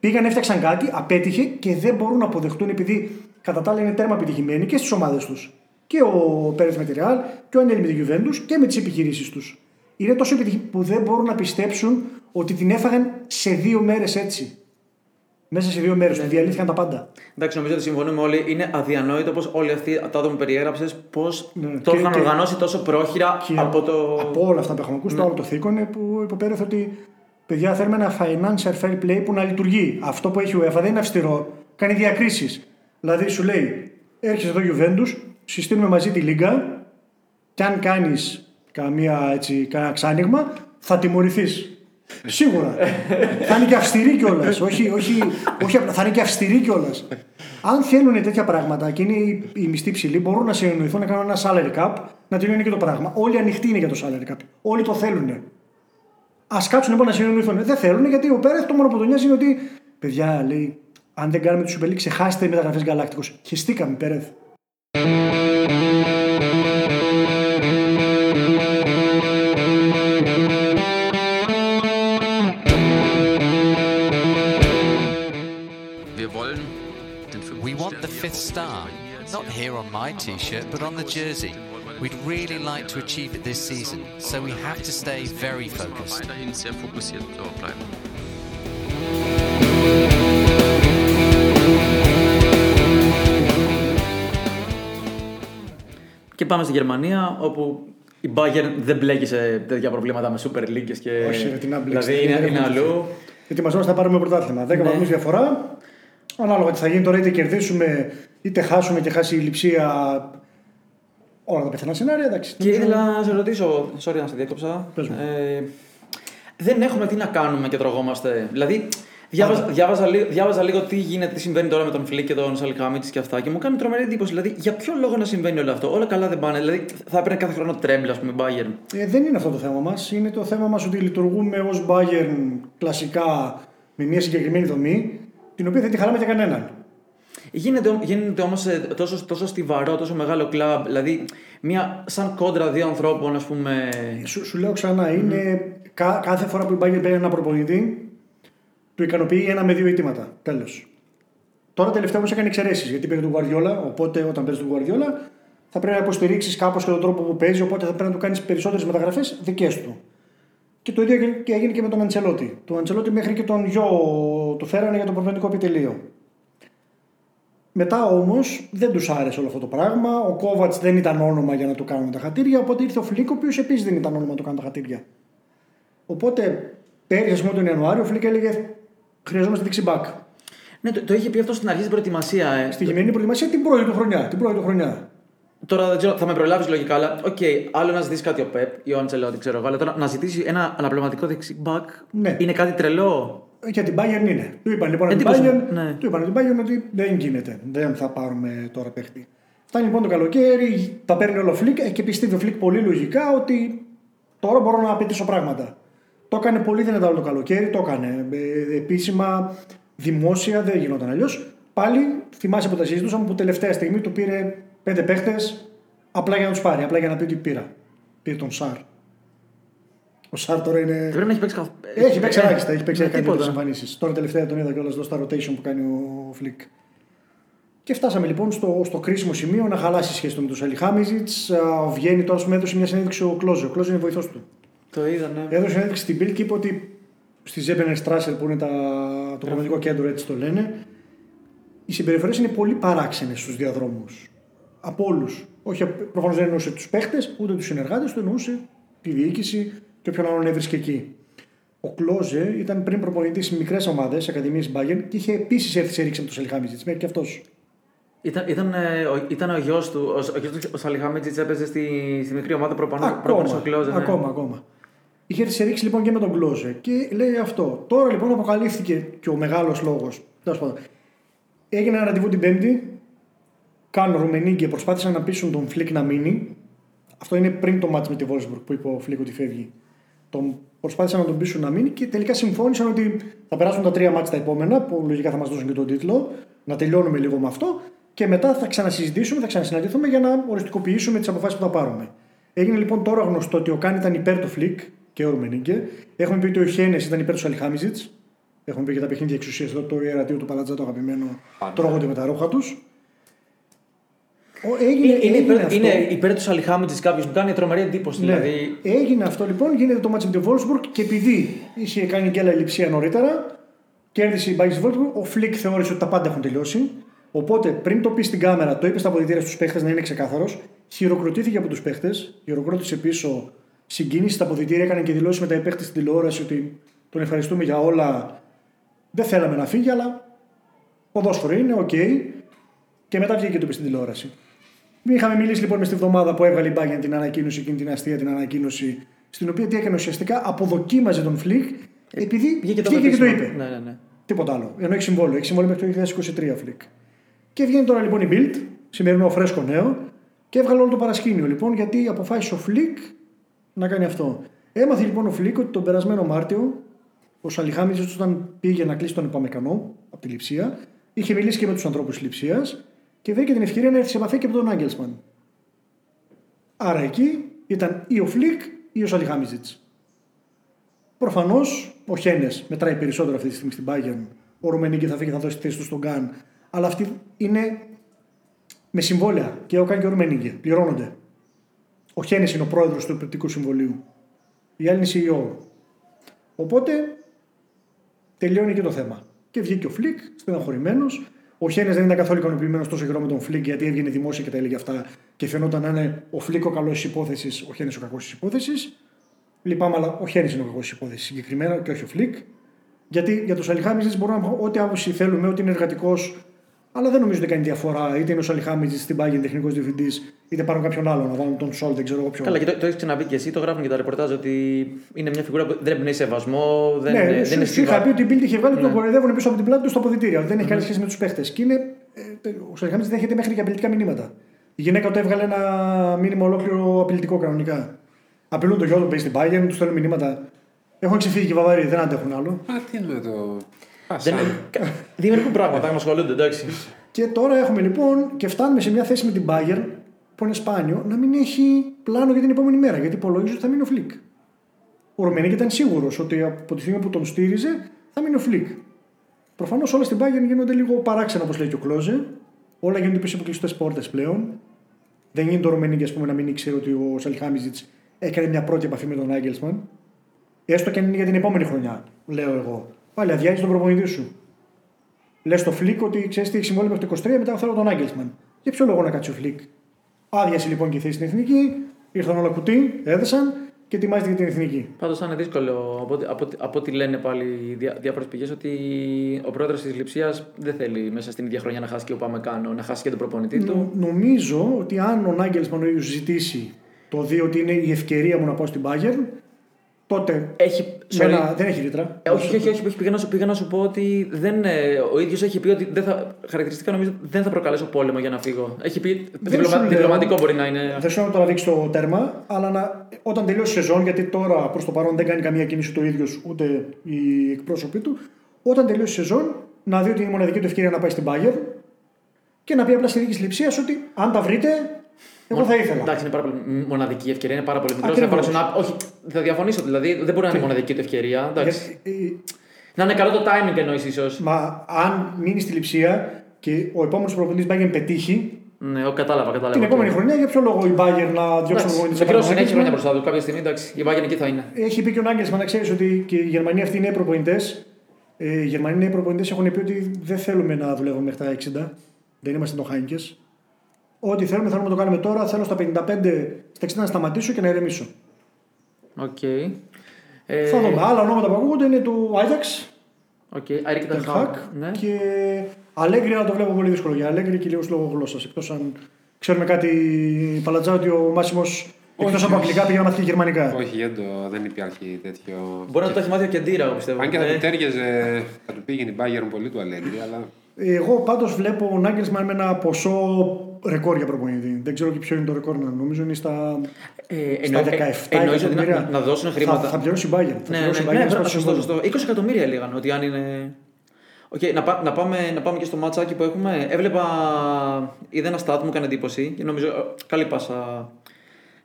C: Πήγαν, έφτιαξαν κάτι, απέτυχε και δεν μπορούν να αποδεχτούν επειδή κατά τα άλλα είναι τέρμα επιτυχημένοι και στις ομάδες τους. Και ο Πέρεθ με τη Ρεάλ και ο Ανιέλη με τη Γιουβέντους και με τις επιχειρήσεις τους. Είναι τόσο επιτυχημένοι που δεν μπορούν να πιστέψουν ότι την έφαγαν σε δύο μέρες έτσι. Μέσα σε δύο μέρε τους διαλύθηκαν τα πάντα.
B: Εντάξει, νομίζω ότι συμφωνούμε όλοι. Είναι αδιανόητο πώ όλοι αυτοί τα άτομα που περιέγραψες, πώ
C: Ναι,
B: το
C: και-
B: είχαν
C: και-
B: οργανώσει τόσο πρόχειρα
C: Και
B: από το.
C: από όλα αυτά που έχουμε ακούσει, το άλλο το θήκωνε που υποπέρευε ότι παιδιά θέλουμε ένα financial fair play που να λειτουργεί. Αυτό που έχει ο UEFA δεν είναι αυστηρό. Κάνει διακρίσεις. Δηλαδή σου λέει, έρχεσαι εδώ Juventus, συστήνουμε μαζί τη Λίγκα και αν κάνεις καμία έτσι, κανένα ξάνοιγμα, θα τιμωρηθείς. Σίγουρα. θα είναι και αυστηρή κιόλας. όχι, όχι, όχι, απλά, θα είναι και αυστηρή κιόλας. Αν θέλουν τέτοια πράγματα και είναι οι- οι μισθοί ψηλοί, μπορούν να συνεννοηθούν να κάνουν ένα salary cap, να τελειώνει και το πράγμα. Όλοι ανοιχτοί είναι για το salary cap. Όλοι το θέλουν. Α κάτσουν λοιπόν να συνεννοηθούν. Δεν θέλουν γιατί ο Πέρεθ το μόνο που τον νοιάζει είναι ότι. Παιδιά, λέει, αν δεν κάνουμε του Super League, ξεχάστε οι μεταγραφές Γκαλάκτικο. Χεστήκαμε, Πέρεθ.
D: Fifth star, not here on my t shirt, but on the jersey. We'd really like to achieve it this season, so we have to stay very focused.
E: weiterhin sehr fokussiert so bleiben.
B: Και πάμε στη Γερμανία, όπου η Bayern δεν μπλέκει σε τέτοια προβλήματα με Super League και.
C: Όχι, ρε, τι να μπλέξει,
B: Δηλαδή
C: δεν
B: είναι, είναι
C: έχουμε
B: αλλού.
C: Ετοιμαζόμαστε να πάρουμε πρωτάθλημα. 10
B: Ναι.
C: βαθμούς διαφορά. Ανάλογα τι θα γίνει τώρα, είτε κερδίσουμε είτε χάσουμε και χάσει η Λειψία. Όλα τα πιθανά σενάρια, εντάξει.
B: Και
C: Νομίζω-
B: ήθελα να σε ρωτήσω, sorry να σε διέκοψα.
C: Πες μου.
B: Ε, δεν έχουμε τι να κάνουμε και τρωγόμαστε. Δηλαδή, διάβαζα, διάβαζα, λίγο, διάβαζα λίγο τι γίνεται, τι συμβαίνει τώρα με τον Φλικ και τον Σαλιχάμιτζιτς και αυτά και μου κάνει τρομερή εντύπωση. Δηλαδή, για ποιο λόγο να συμβαίνει όλο αυτό; Όλα καλά δεν πάνε. Δηλαδή, θα έπαιρνε κάθε χρόνο τρέμπλ, ας πούμε, Bayern.
C: Ε, δεν είναι αυτό το θέμα μας. Είναι το θέμα μας ότι λειτουργούμε ως Bayern κλασικά με μια συγκεκριμένη δομή, την οποία δεν τη χαλάμε για κανέναν.
B: Γίνεται, γίνεται όμως τόσο, τόσο στιβαρό, τόσο μεγάλο κλαμπ. Δηλαδή, μια σαν κόντρα δύο ανθρώπων, ας πούμε.
C: Σου, σου λέω ξανά, είναι κα- κάθε φορά που η Bayern παίρνει ένα προπονητή, του ικανοποιεί ένα με δύο αιτήματα. Τέλος. Τώρα τελευταία όμως έκανε εξαιρέσεις γιατί πήρε τον Guardiola. Οπότε όταν παίζει τον Guardiola θα πρέπει να υποστηρίξεις κάπως και τον τρόπο που παίζει. Οπότε θα πρέπει να του κάνεις περισσότερες μεταγραφές δικές του. Και το ίδιο έγινε- και έγινε και με τον Αντσελότι. Τον Αντσελότι μέχρι και τον γιο του φέρανε για το προπονητικό επιτελείο. Μετά όμως δεν τους άρεσε όλο αυτό το πράγμα. Ο Κόβατς δεν ήταν όνομα για να του κάνουν τα χατήρια. Οπότε ήρθε ο Φλικ, ο οποίος επίσης δεν ήταν όνομα να του κάνουν τα χατήρια. Οπότε πέρυσι, ας πούμε, τον Ιανουάριο, ο Φλικ έλεγε Χρειαζόμαστε δεξί μπακ.
B: Ναι, το, το είχε πει αυτό στην αρχή στην προετοιμασία. Ε.
C: Στη χειμερινή προετοιμασία την πρώτη του χρονιά. Την πρώτη του χρονιά.
B: Τώρα δεν ξέρω, θα με προλάβεις λογικά, αλλά οκ, άλλο να ζητήσει κάτι ο Πεπ ή ο Αντσελότι, ξέρω εγώ, αλλά τώρα να ζητήσει ένα αναπληρωματικό δεξί μπακ
C: Ναι.
B: είναι κάτι τρελό.
C: Για την Bayern είναι. Του είπαν λοιπόν την
B: Εντύπωση μου,
C: Bayern,
B: ναι.
C: του είπαν την Bayern ότι δεν γίνεται. Δεν θα πάρουμε τώρα παίχτη. Φτάνει λοιπόν το καλοκαίρι, τα παίρνει όλα ο Φλικ ε, και πιστεύει ο Φλικ πολύ λογικά ότι τώρα μπορώ να απαιτήσω πράγματα. Το έκανε πολύ δυνατά όλο το καλοκαίρι, το έκανε. Ε, επίσημα, δημόσια, δεν γινόταν αλλιώς. Πάλι θυμάσαι που τα συζητούσαμε που τελευταία στιγμή του πήρε πέντε παίχτες απλά για να τους πάρει, απλά για να πει ότι πήρα. Πήρε τον Σάρ. Ο Σάρ τώρα είναι.
B: Πρέπει να έχει παίξει καθ...
C: Έχει παίξει ελάχιστα, έχει παίξει
B: Ναι,
C: κάτι
B: τίποτα.
C: τέτοιες εμφανίσεις. Τώρα τελευταία τον είδα κιόλας εδώ στα rotation που κάνει ο Φλικ. Και φτάσαμε λοιπόν στο, στο κρίσιμο σημείο να χαλάσει η σχέση του με τον Σαλιχάμιτζιτς. Βγαίνει τώρα, α πούμε, έδωσε μια συνέντευξη ο Κλόζε. Ο Κλόζε είναι βοηθός του.
B: Το είδα, ναι.
C: Έδωσε συνέντευξη στην Bill και είπε ότι στη Ζέμπενερ Στράσερ που είναι τα, το προγραμματικό κέντρο, έτσι το λένε, οι συμπεριφορές είναι πολύ παράξενες στους διαδρόμους. Από όλους. Όχι, προφανώς δεν εννοούσε τους παίχτες, ούτε τους συνεργάτες του, εννοούσε τη διοίκηση και όποιον άλλον έβρισκε εκεί. Ο Κλόζε ήταν πριν προπονητής σε μικρές ομάδες, Ακαδημίε Bayern και είχε επίσης έρθει σε ρήξη με τον Σαλιχάμιτζιτς. Μέχρι και αυτός.
B: Ήταν, ήταν, ε, ο, ήταν ο γιος του, ο, ο, γιος του, ο Σαλιχάμιτζιτς έπαιζε στη, στη μικρή ομάδα προπονού προπονού στο Κλόζε. Ναι.
C: ακόμα, ακόμα. Είχε έρθει σε ρήξη λοιπόν και με τον Κλόζε. Και λέει αυτό. Τώρα λοιπόν αποκαλύφθηκε και ο μεγάλος λόγος. Έγινε ένα ραντεβού την Πέμπτη. Κάνουν Ρουμενί και προσπάθησαν να πείσουν τον Φλικ να μείνει. Αυτό είναι πριν το μάτς με τη Βόλσμπουργκ που είπε ο Φλικ ότι φεύγει. Τον προσπάθησαν να τον πείσουν να μείνει και τελικά συμφώνησαν ότι θα περάσουν τα τρία μάτς τα επόμενα, που λογικά θα μας δώσουν και τον τίτλο, να τελειώνουμε λίγο με αυτό και μετά θα ξανασυζητήσουμε, θα ξανασυναντηθούμε για να οριστικοποιήσουμε τις αποφάσεις που θα πάρουμε. Έγινε λοιπόν τώρα γνωστό ότι ο Καν ήταν υπέρ του Φλικ και ο Ρουμενίγκε. Έχουμε πει ότι ο Χένες ήταν υπέρ του Σαλιχάμιζιτς. Έχουμε πει για τα παιχνίδια εξουσίας εδώ, το ιερατείο του Παλατζά, το αγαπημένο. Τρώγονται με τα ρούχα τους. Έγινε,
B: Είναι, είναι,
C: έγινε
B: υπέρ,
C: αυτό.
B: είναι υπέρ του Σαλιχάμιτζης κάποιος που κάνει τρομερή εντύπωση.
C: Ναι.
B: Δηλαδή,
C: Έγινε αυτό λοιπόν, γίνεται το μάτσο με τη Wolfsburg και επειδή είχε κάνει και άλλα ελλειψία νωρίτερα κέρδισε η Bayern στη Wolfsburg. Ο Φλικ θεώρησε ότι τα πάντα έχουν τελειώσει. Οπότε πριν το πεις στην κάμερα, το είπες στα αποδυτήρια στους παίχτες να είναι ξεκάθαρος. Χειροκροτήθηκε από τους παίχτες. Χειροκρότησε πίσω. Συγκίνησε στα αποδυτήρια. Έκανε και δηλώσεις μετά οι παίχτες στην τηλεόραση ότι τον ευχαριστούμε για όλα. Δεν θέλαμε να φύγει, αλλά ποδόσφαιρο είναι, οκ. Και μετά βγήκε και το είπε στην τηλεόραση. Είχαμε μιλήσει λοιπόν μες στη βδομάδα που έβγαλε η Bayern την ανακοίνωση, εκείνη την αστεία την ανακοίνωση, στην οποία τι έκανε ουσιαστικά, αποδοκίμαζε τον Φλικ επειδή
B: Βγήκε το,
C: βγήκε και το
B: χτίσιμο.
C: είπε.
B: Ναι, ναι, ναι.
C: Τίποτα άλλο. Ενώ έχει συμβόλαιο. Έχει συμβόλαιο μέχρι το 2023 Φλικ. Και βγαίνει τώρα λοιπόν η Bild, σημερινό φρέσκο νέο, και έβγαλε όλο το παρασκήνιο λοιπόν γιατί αποφάσισε ο Φλικ να κάνει αυτό. Έμαθε λοιπόν ο Φλικ ότι τον περασμένο Μάρτιο ο Σαλιχάμιτζιτς όταν πήγε να κλείσει τον Ουπαμεκανό από τη Λιψία, είχε μιλήσει και με τους ανθρώπους της Λιψίας και βρήκε την ευκαιρία να έρθει σε επαφή και με τον Νάγκελσμαν. Άρα εκεί ήταν ή ο Φλικ ή ο Σαλιχάμιτζιτς. Προφανώς ο Χένες μετράει περισσότερο αυτή τη στιγμή στην Bayern. Ο Ρουμενίγκε θα φύγει, θα δώσει τη θέση του στον Καν. Αλλά αυτοί είναι με συμβόλαια. Και ο Καν και ο Ρουμενίγκε. Πληρώνονται. Ο Χένες είναι ο πρόεδρος του Εποπτικού Συμβουλίου. Οι άλλοι είναι CEO. Οπότε τελειώνει και το θέμα. Και βγήκε ο Φλικ, στεναχωρημένος. Ο Χένες δεν ήταν καθόλου ικανοποιημένος τόσο καιρό με τον Φλικ γιατί έβγαινε δημόσια και τα έλεγε αυτά και φαινόταν να είναι ο Φλικ ο καλός της υπόθεσης, ο Χένες ο κακός της υπόθεσης. Λυπάμαι, αλλά ο Χένες είναι ο κακός της υπόθεσης συγκεκριμένα και όχι ο Φλικ. Γιατί για τον Σαλιχάμιτζιτς μπορούμε να πούμε ό,τι άποψη θέλουμε, ότι είναι εργατικός, αλλά δεν νομίζω ότι κάνει διαφορά. Είτε είναι ο Σαλιχάμιτζιτς στην Πάγιν τεχνικός διευθυντής, είτε πάρουν κάποιον άλλο να βάλουν τον Σόλ, δεν ξέρω εγώ ποιον.
B: Καλά, και το, το έχεις ξαναπεί και εσύ, το γράφουν και τα ρεπορτάζ ότι είναι μια φιγούρα που δεν εμπνέει σεβασμό, δεν,
C: ναι,
B: είναι, δεν
C: σου,
B: είναι
C: σου είχα
B: στιβα-
C: πει ότι η Bild είχε βγάλει ότι
B: Ναι.
C: τον κοροϊδεύουν πίσω από την πλάτη τους στο αποδητήριο. Δεν έχει καλή σχέση με τους παίχτες. Και είναι. ε, ο Σαλιχάμιτζιτς δέχεται μέχρι και απειλητικά μηνύματα. Η γυναίκα του έβγαλε ένα μήνυμα ολόκληρο απειλητικό κανονικά. Απειλούν το γιο του που παίζει στην Bayern, τους στέλνουν μηνύματα. Έχουν ξεφύγει και οι Βαυαροί, δεν αντέχουν άλλο.
A: Α, τι είναι με το.
B: Δεν είναι... Δημιουργούν πράγματα, να ασχολούνται, εντάξει.
C: Και τώρα έχουμε λοιπόν και φτάνουμε σε μια θέση με την Bayern που είναι σπάνιο να μην έχει πλάνο για την επόμενη μέρα. Γιατί υπολογίζει ότι θα μείνει ο Φλικ. Ο Ρουμενίγκε ήταν σίγουρος ότι από τη στιγμή που τον στήριζε θα μείνει ο Φλικ. Προφανώς όλα στην Bayern γίνονται λίγο παράξενα όπως λέει και ο Κλόζε. Όλα γίνονται πίσω από κλειστές πόρτες πλέον. Δεν γίνεται ο Ρουμενίγκε ας πούμε, να μην ήξερε ότι ο Σαλιχάμιτζιτς έκανε μια πρώτη επαφή με τον Νάγκελσμαν. Έστω και αν είναι για την επόμενη χρονιά, λέω εγώ. Πάλι αδειάζεις τον προπονητή σου. Λες στο Φλικ ότι ξέρεις τι έχεις συμβόλαιο μέχρι το 23, μετά θέλω τον Νάγκελσμαν. Για ποιο λόγο να κάτσει ο Φλικ. Άδειασε λοιπόν και η θέση στην εθνική, ήρθαν όλα κουτί, έδεσαν και ετοιμάζεται για την εθνική.
B: Πάντως θα είναι δύσκολο από, ό,τι- από, ό,τι- από ό,τι λένε πάλι διά, διάφορες πηγές ότι ο πρόεδρος της Λιψία δεν θέλει μέσα στην ίδια χρονιά να χάσει και ο Παμεκάνο, να χάσει και τον προπονητή του.
C: Νο- νομίζω ότι αν ο Άγγελσμαν ο ίδιος ζητήσει το δει ότι είναι η ευκαιρία μου να πάω στην Bayern, τότε
B: Έχει.
C: Με
B: sorry.
C: ένα- δεν έχει ρήτρα.
B: Ε, όχι, όχι, όχι, όχι, πήγα να σου, πήγα να σου πω ότι δεν, ε, ο ίδιος έχει πει ότι δεν θα, χαρακτηριστικά νομίζω δεν θα προκαλέσω πόλεμο για να φύγω. Έχει πει διπλωμα,
C: σου λέω-
B: διπλωματικό μπορεί να είναι.
C: Δεν σου λέω να το ρίξει το τέρμα, αλλά να, όταν τελειώσει η σεζόν, γιατί τώρα προς το παρόν δεν κάνει καμία κίνηση το ίδιος ούτε οι εκπρόσωποι του, όταν τελειώσει η σεζόν, να δει ότι είναι η μοναδική του ευκαιρία να πάει στην Bayern και να πει απλά στη δίκη της λειψίας ότι αν τα βρείτε, εγώ θα ήθελα.
B: Εντάξει, είναι πάρα πολύ μοναδική ευκαιρία, είναι πάρα πολύ μικρός.
C: Ακριβώς.
B: Θα υπάρξουν- Όχι, θα διαφωνήσω δηλαδή. Δεν μπορεί να είναι η μοναδική του ευκαιρία. Εντάξει.
C: Γιατί, ε,
B: Να είναι καλό το timing εννοείς ίσως.
C: Μα αν μείνει στη λειψία και ο επόμενος προπονητής Bayern πετύχει,
B: Ναι, ο, κατάλαβα, κατάλαβα.
C: την επόμενη χρονιά για ποιο λόγο η Bayern να διώξει τον προπονητή
B: Μικρό
C: της
B: είναι, έχει χρόνια
C: Bayern.
B: μπροστά του. Κάποια στιγμή εντάξει, η Bayern εκεί θα είναι.
C: Έχει πει και ο Νάγκελσμαν να ξέρεις ότι και οι Γερμανοί αυτοί οι νέοι προπονητές. Ε, οι Γερμανοί νέοι προπονητές έχουν πει ότι δεν θέλουμε να δουλεύουμε μέχρι τα 60. Δεν είμαστε το Χάινκες. Ό,τι θέλουμε, θέλουμε να το κάνουμε τώρα. Θέλω στα 55, στα 60 να σταματήσω και να ηρεμήσω.
B: Οκ. Ε,
C: Θα δούμε. Άλλα ονόματα που ακούγονται είναι του Άγιαξ,
B: Οκ, Άρη και
C: τον
B: Τεν
C: Χαγκ
B: Ναι.
C: και Αλέγκρι, αλλά το βλέπω πολύ δύσκολο για Αλέγκρι και λίγο λόγω γλώσσας. Εκτός αν ξέρουμε κάτι παλατζά ότι ο Μάσιμος εκτός από αγγλικά πήγε να μάθει και γερμανικά.
A: Όχι, γέντο, δεν υπάρχει τέτοιο.
B: Μπορεί να το έχει μάθει ο Κεντήρα, εγώ πιστεύω.
A: Αν και θα
B: Ε,
A: του τέριαζε, θα του πήγαινε η Bayern πολύ του Αλέγκρι, αλλά
C: Εγώ πάντως βλέπω ο Νάγκελσμαν με ένα ποσό ρεκόρ για προπονητή. Δεν ξέρω και ποιο είναι το ρεκόρ να νομίζω είναι στα,
B: ε,
C: στα
B: εννο-
C: 17
B: ε, εννοείς ότι
C: εκατομμύρια.
B: να, να δώσουν χρήματα.
C: Θα, θα πληρώσει η Bayern. Θα
B: Ναι, ναι,
C: πληρώσει
B: ναι,
C: η Bayern
B: ναι,
C: να
B: μπράβο,
C: σπάσει
B: σωστό,
C: το συμβόλαιο.
B: σωστό. 20 εκατομμύρια έλεγαν ότι αν είναι. Οκ, να, πά- να, πάμε, να πάμε και στο ματσάκι που έχουμε. Έβλεπα, είδα ένα stat μου έκανε εντύπωση και νομίζω ε, καλή πάσα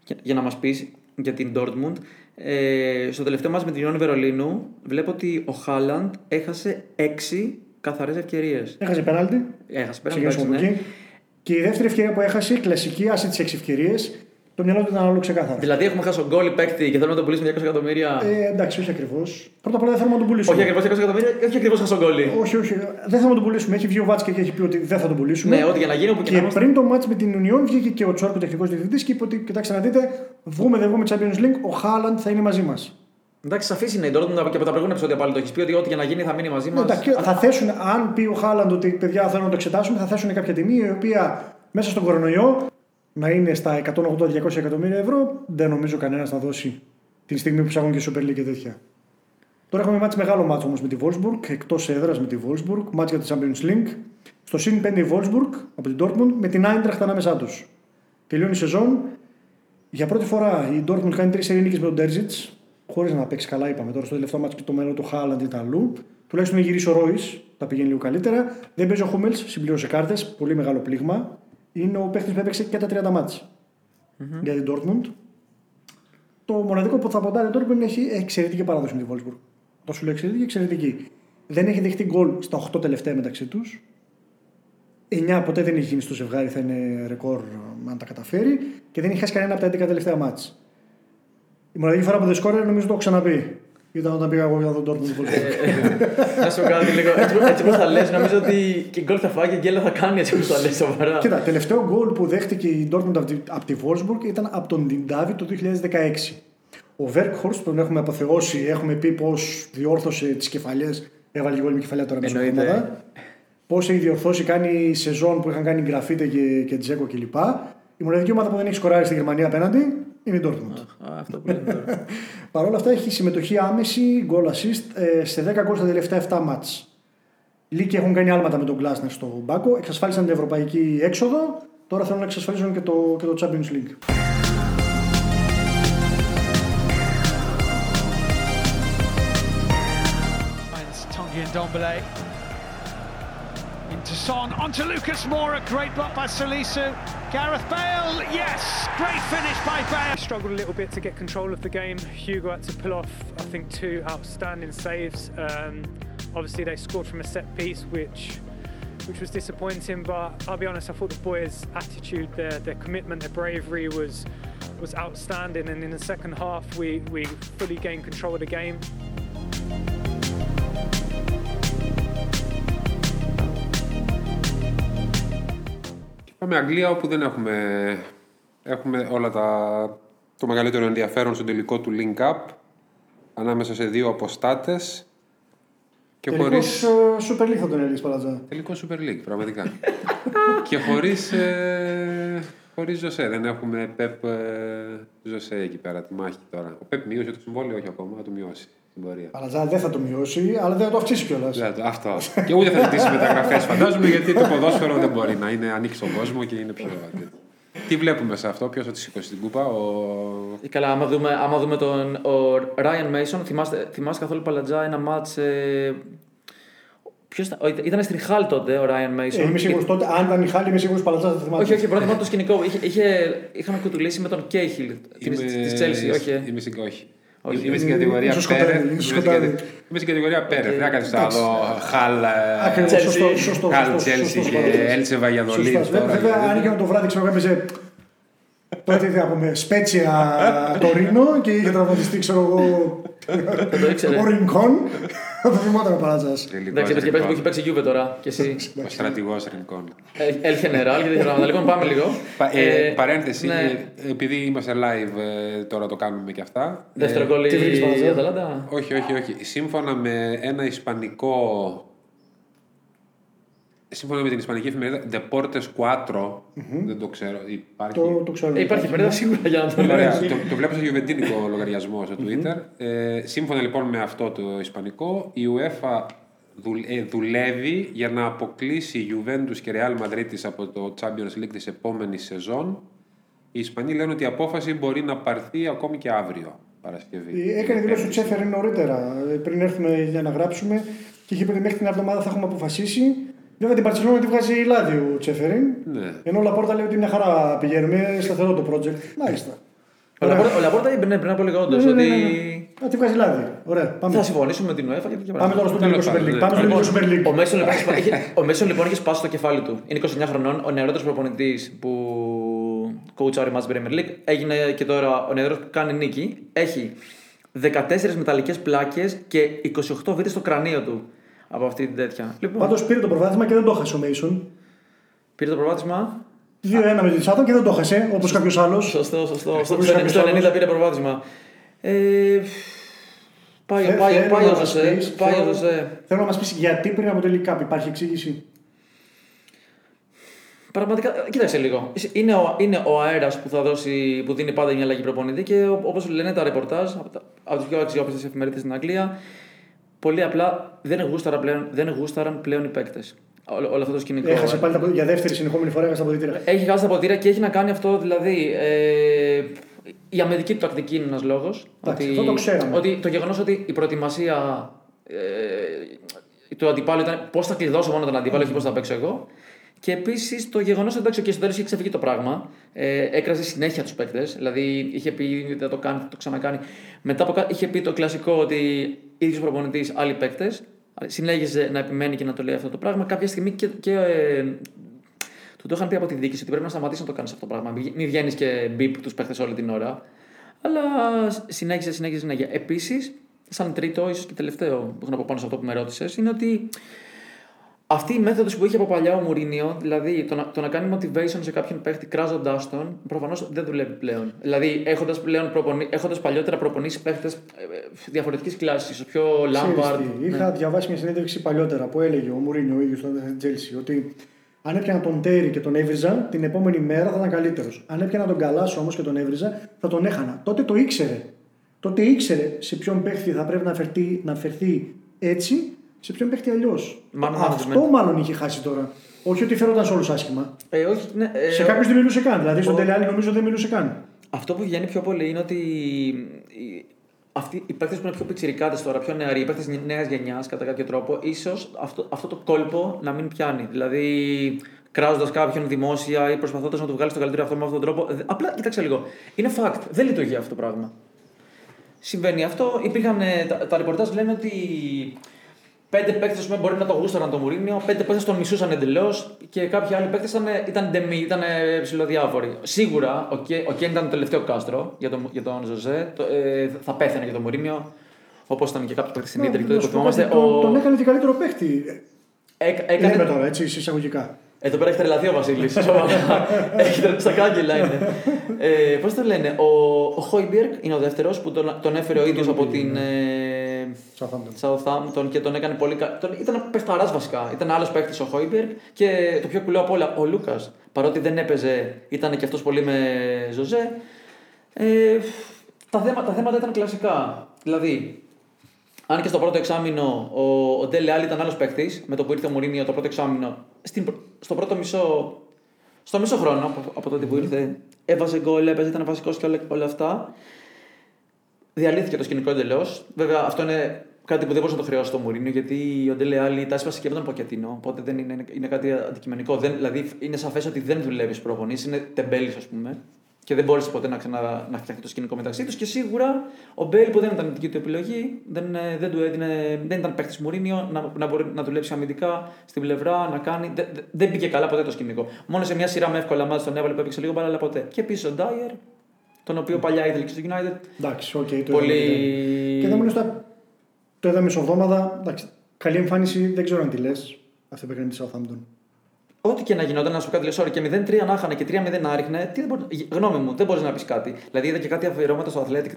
B: για, για να μας πεις για την Dortmund. Ε, στο τελευταίο μας με την Ουνιόν Βερολίνου βλέπω ότι ο Χάλαντ έχασε 6 καθαρές ευκαιρίες.
C: Έχασε πέναλτι.
B: Έχασε πέρα,
C: Ξεκινήσουμε από
B: εντάξει, ναι.
C: Εκεί. Και η δεύτερη ευκαιρία που έχασε, η κλασική, άσε τις 6 ευκαιρίες, Το μυαλό του ήταν άλλο ξεκάθαρα.
B: Δηλαδή έχουμε χάσει τον γκολ παίκτη και θέλουμε να τον πουλήσουμε 200 εκατομμύρια;
C: Ε, εντάξει, όχι ακριβώς. Πρώτα απ' όλα δεν θέλουμε να τον πουλήσουμε.
B: όχι ακριβώς 200 εκατομμύρια, όχι ακριβώς χάσει τον γκόλ.
C: όχι, όχι. Δεν θέλουμε να τον πουλήσουμε. Έχει βγει ο Βάτσκε και έχει πει ότι δεν θα τον πουλήσουμε.
B: Ναι, ό,τι για να γίνει, όπου και
C: Και
B: να είμαστε.
C: πριν το μάτς με την Union βγήκε και ο Τσόρκο τεχνικός διευθυντής και είπε ότι κοιτάξτε να δείτε, βγούμε δεν βγούμε Champions League, ο Χάλαντ θα είναι μαζί μας.
B: Εντάξει, σαφή είναι η Dortmund και από τα προηγούμενα επεισόδια πάλι το έχεις πει ότι ό,τι για να γίνει θα μείνει μαζί μας.
C: θα θέσουν, αν πει ο Χάλαντ ότι παιδιά θέλουν να το εξετάσουμε, θα θέσουν κάποια τιμή η οποία μέσα στον κορονοϊό να είναι στα 180-200 εκατομμύρια ευρώ. Δεν νομίζω κανένας να δώσει την στιγμή που ψάχνουν και Super League και τέτοια. Τώρα έχουμε μάτς μεγάλο μάτσο όμως με τη Wolfsburg, εκτός έδρας με τη Wolfsburg, μάτς για τη Champions League. Στο συν 5 η Wolfsburg από την Dortmund με την Eintracht ανάμεσά τους. Τελειώνει η σεζόν. Για πρώτη φορά η Dortmund κάνει τρεις σερή νίκες με τον Terzic, χωρίς να παίξει καλά, είπαμε τώρα στο τελευταίο μάτσο και το μέλλον του Χάλαντ ήταν αλλού. Τουλάχιστον έχει γυρίσει ο Ρόις, τα πηγαίνει λίγο καλύτερα. Δεν παίζει ο Χούμελ, συμπλήρωσε κάρτες, πολύ μεγάλο πλήγμα. Είναι ο παίχτης που έπαιξε και τα 30 μάτς για την Dortmund. Το μοναδικό που θα ποντάρει η Dortmund έχει εξαιρετική παράδοση με τη Wolfsburg. Το σου λέω εξαιρετική, εξαιρετική. Δεν έχει δεχτεί γκολ στα 8 τελευταία μεταξύ τους. 9 ποτέ δεν έχει γίνει στο ζευγάρι, θα είναι ρεκόρ ε, αν τα καταφέρει. Και δεν έχει χάσει κανένα από τα 11 τελευταία μάτς. Η μοναδική φορά που δεν σκόρε νομίζω το έχω ξαναπεί. Ήταν όταν πήγα εγώ για τον Dortmund.
B: Να σου κάνω λίγο. Έτσι, έτσι όπω θα λες, νομίζω ότι και γκολ θα φάει και γκέλα θα κάνει έτσι όπω θα λες σοβαρά.
C: Κοίτα, τελευταίο γκολ που δέχτηκε η Dortmund από τη, από τη Wolfsburg ήταν από τον Ντιντάβι το 2016. Ο Βέρκχορστ, που τον έχουμε αποθεώσει, έχουμε πει πώ διόρθωσε τις κεφαλιές. Έβαλε γκολ με κεφαλιά τώρα μέσα
B: Εννοείται.
C: εβδομάδα. Πώ έχει διορθώσει, κάνει σεζόν που είχαν κάνει γκραφίτε και, και τζέκο κλπ. Η μοναδική ομάδα που δεν έχει σκοράρει στη Γερμανία απέναντι είναι η Dortmund.
B: Α, Αυτό που λέμε τώρα. [laughs]
C: Παρ' όλα αυτά έχει συμμετοχή άμεση, goal assist ε, σε 10 γκολ στα τελευταία 7 μάτς. Λύκοι έχουν κάνει άλματα με τον Γκλάσνερ στο μπάκο, εξασφάλισαν την ευρωπαϊκή έξοδο, τώρα θέλουν να εξασφαλίσουν και το, και το Champions League.
F: Finds Tongi and Dombele. Into Son, onto Lucas Moura, great block by Salisu. Gareth Bale, yes, great finish by Bale.
G: struggled a little bit to get control of the game. Hugo had to pull off, I think, two outstanding saves. Um, obviously, they scored from a set piece, which which was disappointing. But I'll be honest, I thought the boys' attitude, their their commitment, their bravery was was outstanding. And in the second half, we we fully gained control of the game.
A: Πάμε Αγγλία όπου δεν έχουμε, έχουμε όλα τα, το μεγαλύτερο ενδιαφέρον στο τελικό του Link Up ανάμεσα σε δύο αποστάτες και
C: Τελικώς
A: χωρίς...
C: ε, Super League θα τον έλεγες Παλατζά.
A: Τελικός Super League, πραγματικά. [laughs] και χωρίς, ε, χωρίς Ζωσέ. Δεν έχουμε Πεπ ε, Ζωσέ εκεί πέρα, τη μάχη τώρα. Ο Πεπ μείωσε το συμβόλαιο, όχι ακόμα, θα το μειώσει στην πορεία.
C: Παλατζά δεν θα το μειώσει, αλλά δεν θα το αυξήσει κιόλας.
A: Δεν το- αυτό. και ούτε θα ζητήσει μεταγραφές, φαντάζομαι, γιατί το ποδόσφαιρο δεν μπορεί να είναι ανήκει στον κόσμο και είναι πιο. τέτοιο. Τι βλέπουμε σε αυτό, ποιος θα τη σηκώσει την κούπα, ο.
B: Ε, Καλά, άμα δούμε, άμα δούμε τον ο Ryan Mason, θυμάστε, θυμάστε καθόλου παλατζά ένα μάτς... Ε, ποιος ήταν, ο- ήταν στην Χάλ τότε ο Ryan Mason.
C: Ε, είμαι
B: Και-
C: σίγουρος τότε, αν ήταν η Χάλη, είμαι σίγουρος Παλατζά θα το θυμάται.
B: Όχι, όχι, πρώτα θυμάμαι το σκηνικό. Είχε, είχε, είχαμε κουτουλήσει με τον Κέιχιλ τη Chelsea, όχι. ε.
A: Είμαι στην, όχι.
B: Όχι.
A: Είμαι στην κατηγορία
C: Είσαι σκοτάδι,
A: Πέρε.
C: είσαι
A: Είμαι στην
C: σκοτάδι.
A: κατη- είμαι στην κατηγορία Πέρε. Δεν θα κάθεσαι να δω Χαλ. ε,
C: Ακριβώς,
B: Chelsea.
C: σωστό, σωστό.
A: Χαλ
C: σωστό,
A: Τσέλσι
C: σωστό,
A: και
C: σωστό.
A: Έλτσε Βαγιαδολίδη.
C: Σωστά. Βέ- Βέβαια, αν είχε το βράδυ, ξέρω εγώ, έπαιζε. Τότε τι θα πούμε, Σπέτσια το Ρήνο και είχε τραυματιστεί, ξέρω εγώ.
B: Το ήξερε.
C: Ο Ρινκόν. Θα το θυμόταν ο Παλατζά.
B: Εντάξει, έπαιζε και παίζει που έχει παίξει Juve τώρα. Και εσύ.
A: Ο στρατηγός Ρινκόν.
B: El General και τέτοια πράγματα. Λοιπόν, πάμε λίγο.
A: Πα- ε,
B: Ε,
A: παρένθεση,
B: ναι.
A: ε, επειδή είμαστε live ε, τώρα το κάνουμε και αυτά.
B: Δεύτερο
A: Ε,
B: γκολ
C: τι βρήκες,
B: η
C: Παναγιώτη;
B: Αταλάντα;
A: όχι, όχι, όχι. Σύμφωνα με ένα ισπανικό. Σύμφωνα με την ισπανική εφημερίδα Deportes 4, δεν το ξέρω, υπάρχει.
C: Το, το ξέρω.
B: Ε, Υπάρχει εφημερίδα σίγουρα για να το
A: Ωραία,
B: λέω.
A: το, το βλέπω στο γιουβεντίνικο [laughs] λογαριασμό στο Twitter. Ε, σύμφωνα λοιπόν με αυτό το ισπανικό, η UEFA δουλ- ε, δουλεύει για να αποκλείσει η Juventus και Real Madrid της από το Champions League της επόμενης σεζόν. Οι Ισπανοί λένε ότι η απόφαση μπορεί να πάρθει ακόμη και αύριο, Παρασκευή.
C: Ε, Έκανε δηλώσεις ο Τσέφερ νωρίτερα, ε, πριν έρθουμε για να γράψουμε και είχε πει ότι μέχρι την εβδομάδα θα έχουμε αποφασίσει. Βέβαια την Παρσελόνα τη βγάζει λάδι ο Τσέφεριν.
A: Ναι.
C: Ενώ ο Λαπόρτα λέει ότι μια χαρά πηγαίνουμε, σταθερό το project. Μάλιστα.
B: Ο Λαπόρτα- Ο Λαπόρτα είπε ναι, πριν από λίγο όντως
C: Ναι, ναι,
B: ότι
C: ναι, ναι. Α, τη βγάζει λάδι. Ωραία. Πάμε,
B: θα συμφωνήσουμε με την UEFA και τέτοια
C: πάμε τώρα στο
B: πράγματα.
C: τελικό Super
A: πάντων,
C: League.
A: ναι.
C: Πάμε στο τελικό Super League.
B: Ο Μέσον λοιπόν, είχε- ο Μέσον, λοιπόν είχε σπάσει το κεφάλι του. Είναι 29 χρονών, ο νεαρότερος προπονητής που κοουτσάρει μας Premier League. Έγινε και τώρα ο νεαρός που κάνει νίκη. Έχει 14 μεταλλικές πλάκες και 28 βίντεο στο κρανίο του από αυτή την τέτοια. Λοιπόν,
C: Πάντως πήρε το προβάδισμα και δεν το έχασε ο Μέισον.
B: πήρε το προβάδισμα.
C: 2-1 με τη Σάτα και δεν το έχασε όπως κάποιος άλλος.
B: Σωστό, σωστό.
C: Εκτός
B: Στο,
C: από
B: στο,
C: κάποιος
B: στο 90
C: άλλος.
B: πήρε προβάδισμα. Ε, πάει,
C: Θε-
B: πάει,
C: θέλω
B: πάει
C: να
B: ο
C: μας
B: Ζωσέ.
C: πεις-
B: Πάει ο
C: θέλω-
B: Ζωσέ.
C: Θέλω να μας πεις γιατί πριν από το League Cup υπάρχει εξήγηση.
B: Πραγματικά, κοίταξε λίγο. Είναι ο, είναι ο αέρας που θα δώσει, που δίνει πάντα μια αλλαγή προπονητή και όπως λένε τα ρεπορτάζ από, τα- από τις πιο αξιόπιστες εφημερίδες στην Αγγλία, πολύ απλά δεν γούσταραν πλέον, δεν γούσταραν πλέον οι παίκτες. Όλο, όλο αυτό το σκηνικό.
C: Έχασε
B: ε.
C: πάλι τα ποδ- για δεύτερη συνεχόμενη φορά έχασε τα αποδητήρια.
B: Έχει χάσει τα ποτήρια και έχει να κάνει αυτό δηλαδή. Ε, η αμυντική του τακτική είναι ένας λόγος.
C: Εντάξει, αυτό το ξέραμε.
B: Ότι το γεγονός ότι η προετοιμασία ε, του αντιπάλου ήταν πώς θα κλειδώσω μόνο τον αντίπαλο, όχι πώς θα παίξω εγώ. Και επίσης το γεγονός ότι εντάξει, και στο τέλο είχε ξεφύγει το πράγμα. Ε, έκραζε συνέχεια τους παίκτες. Δηλαδή είχε πει ότι θα το κάνει, θα το ξανακάνει. Μετά από κα- είχε πει το κλασικό ότι ίδιος προπονητής, άλλοι παίκτες. Συνέχιζε να επιμένει και να το λέει αυτό το πράγμα. Κάποια στιγμή και, και ε, του το είχαν πει από τη διοίκηση ότι πρέπει να σταματήσει να το κάνεις αυτό το πράγμα. Μην μην βγαίνεις και μπίπ τους παίχτες όλη την ώρα. Αλλά συνέχισε, συνέχισε, συνέχεια. Επίσης, σαν τρίτο, ίσως και τελευταίο που έχω να πω πάνω σε αυτό που με ρώτησες, είναι ότι αυτή η μέθοδος που είχε από παλιά ο Μουρίνιο, δηλαδή το να, το να κάνει motivation σε κάποιον παίχτη κράζοντάς τον, προφανώς δεν δουλεύει πλέον. Δηλαδή, έχοντας πλέον προπονη... έχοντας παλιότερα προπονήσει παίχτες διαφορετικής κλάσης, ο πιο
C: Ξέρεις
B: Λάμπαρντ.
C: τι, Είχα διαβάσει μια συνέντευξη παλιότερα που έλεγε ο Μουρίνιο ο ίδιος στον Τζέλσι ότι αν έπιανα τον Τέρι και τον έβριζα, την επόμενη μέρα θα ήταν καλύτερος. Αν έπιανα τον Καλάσο όμως και τον έβριζα, θα τον έχανα. Τότε το ήξερε. Τότε ήξερε σε ποιον παίχτη θα πρέπει να φερθεί, να φερθεί έτσι, σε ποιον παίχτη αλλιώς;
B: Μάλλον
C: Αυτό
B: management.
C: μάλλον είχε χάσει τώρα. Όχι ότι φέρονταν σε όλους άσχημα.
B: Ε, όχι, ναι, ε,
C: σε κάποιους δεν μιλούσε καν. Δηλαδή στον
B: ο-
C: Τελεάλη νομίζω δεν μιλούσε καν.
B: Αυτό που βγαίνει πιο πολύ είναι ότι οι- αυτοί οι παίκτες που είναι πιο πιτσιρικάτες τώρα, πιο νεαροί, οι παίκτες νέας γενιάς κατά κάποιο τρόπο, ίσως αυτό, αυτό το κόλπο να μην πιάνει. Δηλαδή, κράζοντας κάποιον δημόσια ή προσπαθώντας να του βγάλει το καλύτερο αυτό με αυτόν τον τρόπο. Δε- Απλά κοίταξε λίγο. Είναι fact. Δεν λειτουργεί αυτό το πράγμα. Συμβαίνει αυτό. Υπήρχαν, ε, τα, τα ρεπορτάζ λένε ότι πέντε παίκτες μπορεί να το γούσταραν το Μουρίνιο, πέντε παίκτες τον μισούσαν εντελώς και κάποιοι άλλοι παίκτες ήταν, ήταν ντεμή, ήταν ε, ψηλοδιάφοροι. Σίγουρα ο, Κέ, ο Κέν ήταν το τελευταίο κάστρο για τον, για τον Ζωζέ. Το, ε, θα πέθανε για τον Μουρίνιο. Όπως ήταν και κάποιοι παίκτες στην Ιντερ.
C: Να σου πω κάτι, τον, τον έκανε και καλύτερο παίχτη.
B: Έκανε,
C: Λέμε τώρα έτσι, εισαγωγικά.
B: εδώ πέρα έχει τρελαθεί ο Βασίλης. [laughs] έχει τρελαθεί στα κάγκελα είναι. ε, Πώς το λένε, ο, ο Χόιμπιεργκ είναι ο δεύτερος που τον, τον έφερε ο ίδιος από την. Ε,
C: Southampton.
B: Southampton και τον έκανε πολύ καλό. Ήταν παιχταρά βασικά. Ήταν άλλος παίχτη ο Χόιμπιεργκ και το πιο κουλό απ' όλα ο Λούκας. Παρότι δεν έπαιζε, ήταν και αυτός πολύ με Ζωζέ. Ε, τα, θέματα, τα θέματα ήταν κλασικά. Δηλαδή, αν και στο πρώτο εξάμηνο ο, ο Ντέλε Άλλη ήταν άλλος παίχτη, με το που ήρθε ο Μουρίνιο το πρώτο εξάμεινο, στην, πρω- στο πρώτο μισό. Στο μισό χρόνο από, από τότε που ήρθε, έβαζε γκολ, έπαιζε, ήταν βασικός και όλα, όλα αυτά. Διαλύθηκε το σκηνικό εντελώς. Βέβαια, αυτό είναι κάτι που δεν μπορούσε να το χρεώσει το Μουρίνιο, γιατί ο Ντέλε Άλλη τα έσπασε και με τον Ποκετίνο. Οπότε δεν είναι, είναι, είναι κάτι αντικειμενικό. Δεν, δηλαδή, είναι σαφές ότι δεν δουλεύει προπονήσει, είναι τεμπέλης, ας πούμε. Και δεν μπόρεσε ποτέ να, ξανα, να φτιαχτεί το σκηνικό μεταξύ τους. Και σίγουρα ο Μπέιλ που δεν ήταν η δική του επιλογή, δεν, ε, δεν, του έδινε, δεν ήταν παίχτη Μουρίνιο να, να μπορεί να δουλέψει αμυντικά στην πλευρά, να κάνει. Δεν, δεν- δεν πήγε καλά ποτέ το σκηνικό. Μόνο σε μια σειρά με εύκολα ματς τον έβαλε που έπαιξε λίγο μπάλα, αλλά ποτέ. Και επίσης ο Ντάιερ, τον οποίο παλιά ήθελε και στο United.
C: Εντάξει, οκ. το
B: Πολύ.
C: είδαμε. Και δεν στα. Το είδαμε μεσοβδόμαδα. Εντάξει, καλή εμφάνιση, δεν ξέρω αν τη λες. Αυτή που έκανε τη Southampton.
B: Ό,τι και να γινόταν, να σου πω κάτι λε, και 0-3 να είχαν και 3-0 να ρίχνει, τι δεν μπορεί, γνώμη μου, δεν μπορείς να πεις κάτι. Δηλαδή είδα και κάτι αφιερώματα στο Athletic.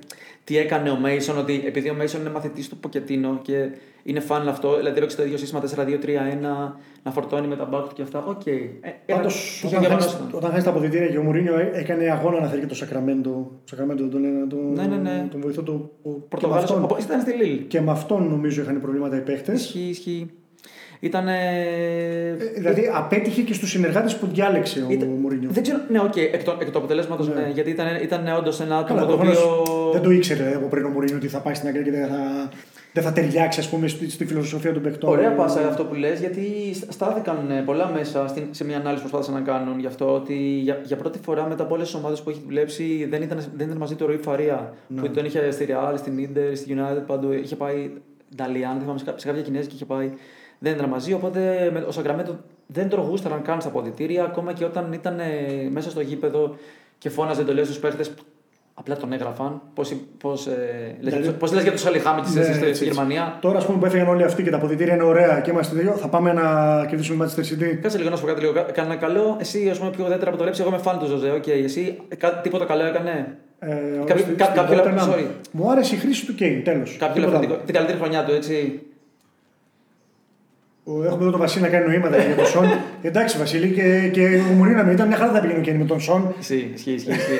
B: Τι έκανε ο Μέισον, ότι επειδή ο Μέισον είναι μαθητής του Ποκετίνο και είναι φαν αυτό, δηλαδή έπαιξε το ίδιο σύστημα 4-2-3-1, να φορτώνει με τα μπάκ του και αυτά. OK. Okay. Ε, ένα
C: Πάντως,
B: τυχαίο
C: όταν,
B: γεγονός
C: χάσει-
B: ήταν.
C: όταν χάσει τα αποδυτήρια και ο Μουρίνιο ε- έκανε αγώνα να θέλει και το Σακραμέντο. Το Σακραμέντο τον, τον,
B: Ναι, ναι, ναι.
C: τον βοηθό του. που- και, με
B: Πορτογάλος,
C: αυτόν,
B: από- ήταν στη Λίλ.
C: και με αυτόν νομίζω είχαν προβλήματα οι παίχτες.
B: Ισχύει, ισχύει. Ήταν.
C: Δηλαδή απέτυχε και στους συνεργάτες που διάλεξε ο
B: Ήταν-
C: Μουρίνιο.
B: Δεν ξέρω, ναι, οκ, εκ, το, εκ του αποτελέσματος,
C: Ναι.
B: ναι. γιατί ήταν, ήταν όντως ένα άτομο
C: Καλά,
B: το
C: προφανώς
B: οποίο.
C: Δεν το ήξερε από πριν ο Μουρίνιο ότι θα πάει στην Αγγλία και δεν θα, δεν θα ταιριάξει ας πούμε, στη, στη φιλοσοφία των παιχτών.
B: Ωραία πάσα αυτό που λες, γιατί στάθηκαν ε, πολλά μέσα στην, σε μια ανάλυση που προσπάθησαν να κάνουν γι' αυτό ότι για, για πρώτη φορά μετά από όλες τις ομάδες που έχει δουλέψει δεν ήταν, δεν ήταν μαζί του ο Ρούι Φαρία.
C: Ναι.
B: Που τον είχε στη Real, στην Ίντερ, στη United παντού. Είχε πάει Νταλιάν, δεν θυμάμαι, σε κα- σε κάποια Κινέζικη είχε πάει. Δεν ήταν μαζί, οπότε με, ο Σαγκραμέντο δεν τον γούσταραν καν στα αποδητήρια, ακόμα και όταν ήταν ε, μέσα στο γήπεδο και φώναζε εντολές στους παίχτες. Απλά τον έγραφαν. Πώς πώς, ε, λες,
C: Δηλαδή-
B: πώς λες για τους Σαλιχάμιτ
C: Ναι,
B: στη
C: έτσι,
B: στη
C: έτσι.
B: Γερμανία;
C: Τώρα, ας πούμε, που έφυγαν όλοι αυτοί και τα αποδητήρια είναι ωραία και είμαστε δύο, θα πάμε να κερδίσουμε Manchester City.
B: Κάτσε λίγο να σου πω κάτι λίγο. Κα- Κανένα καλό. Εσύ, ας πούμε, πιο ουδέτερα από το ρέψη, εγώ είμαι φαν του Ζωζέ. Οκ, εσύ κα, τίποτα καλό έκανε;
C: Ε,
B: Κάποιο-
C: στην-
B: κα-
C: στην
B: κάποιο-
C: Tottenham.
B: sorry.
C: Μου άρεσε η χρήση του Kane, τέλος.
B: Κάποιο ελαφρυντικό. Την καλύτερη χρονιά του, έτσι.
C: Έχουμε εδώ τον Βασίλη να κάνει νοήματα για τον Σον. Εντάξει, Βασίλη, και, και ο Μουρίνιο με ήταν μια χαρά θα πήγαινε ο Kane με τον Σον.
B: Ισχύει, ισχύει, ισχύει. ισχύει.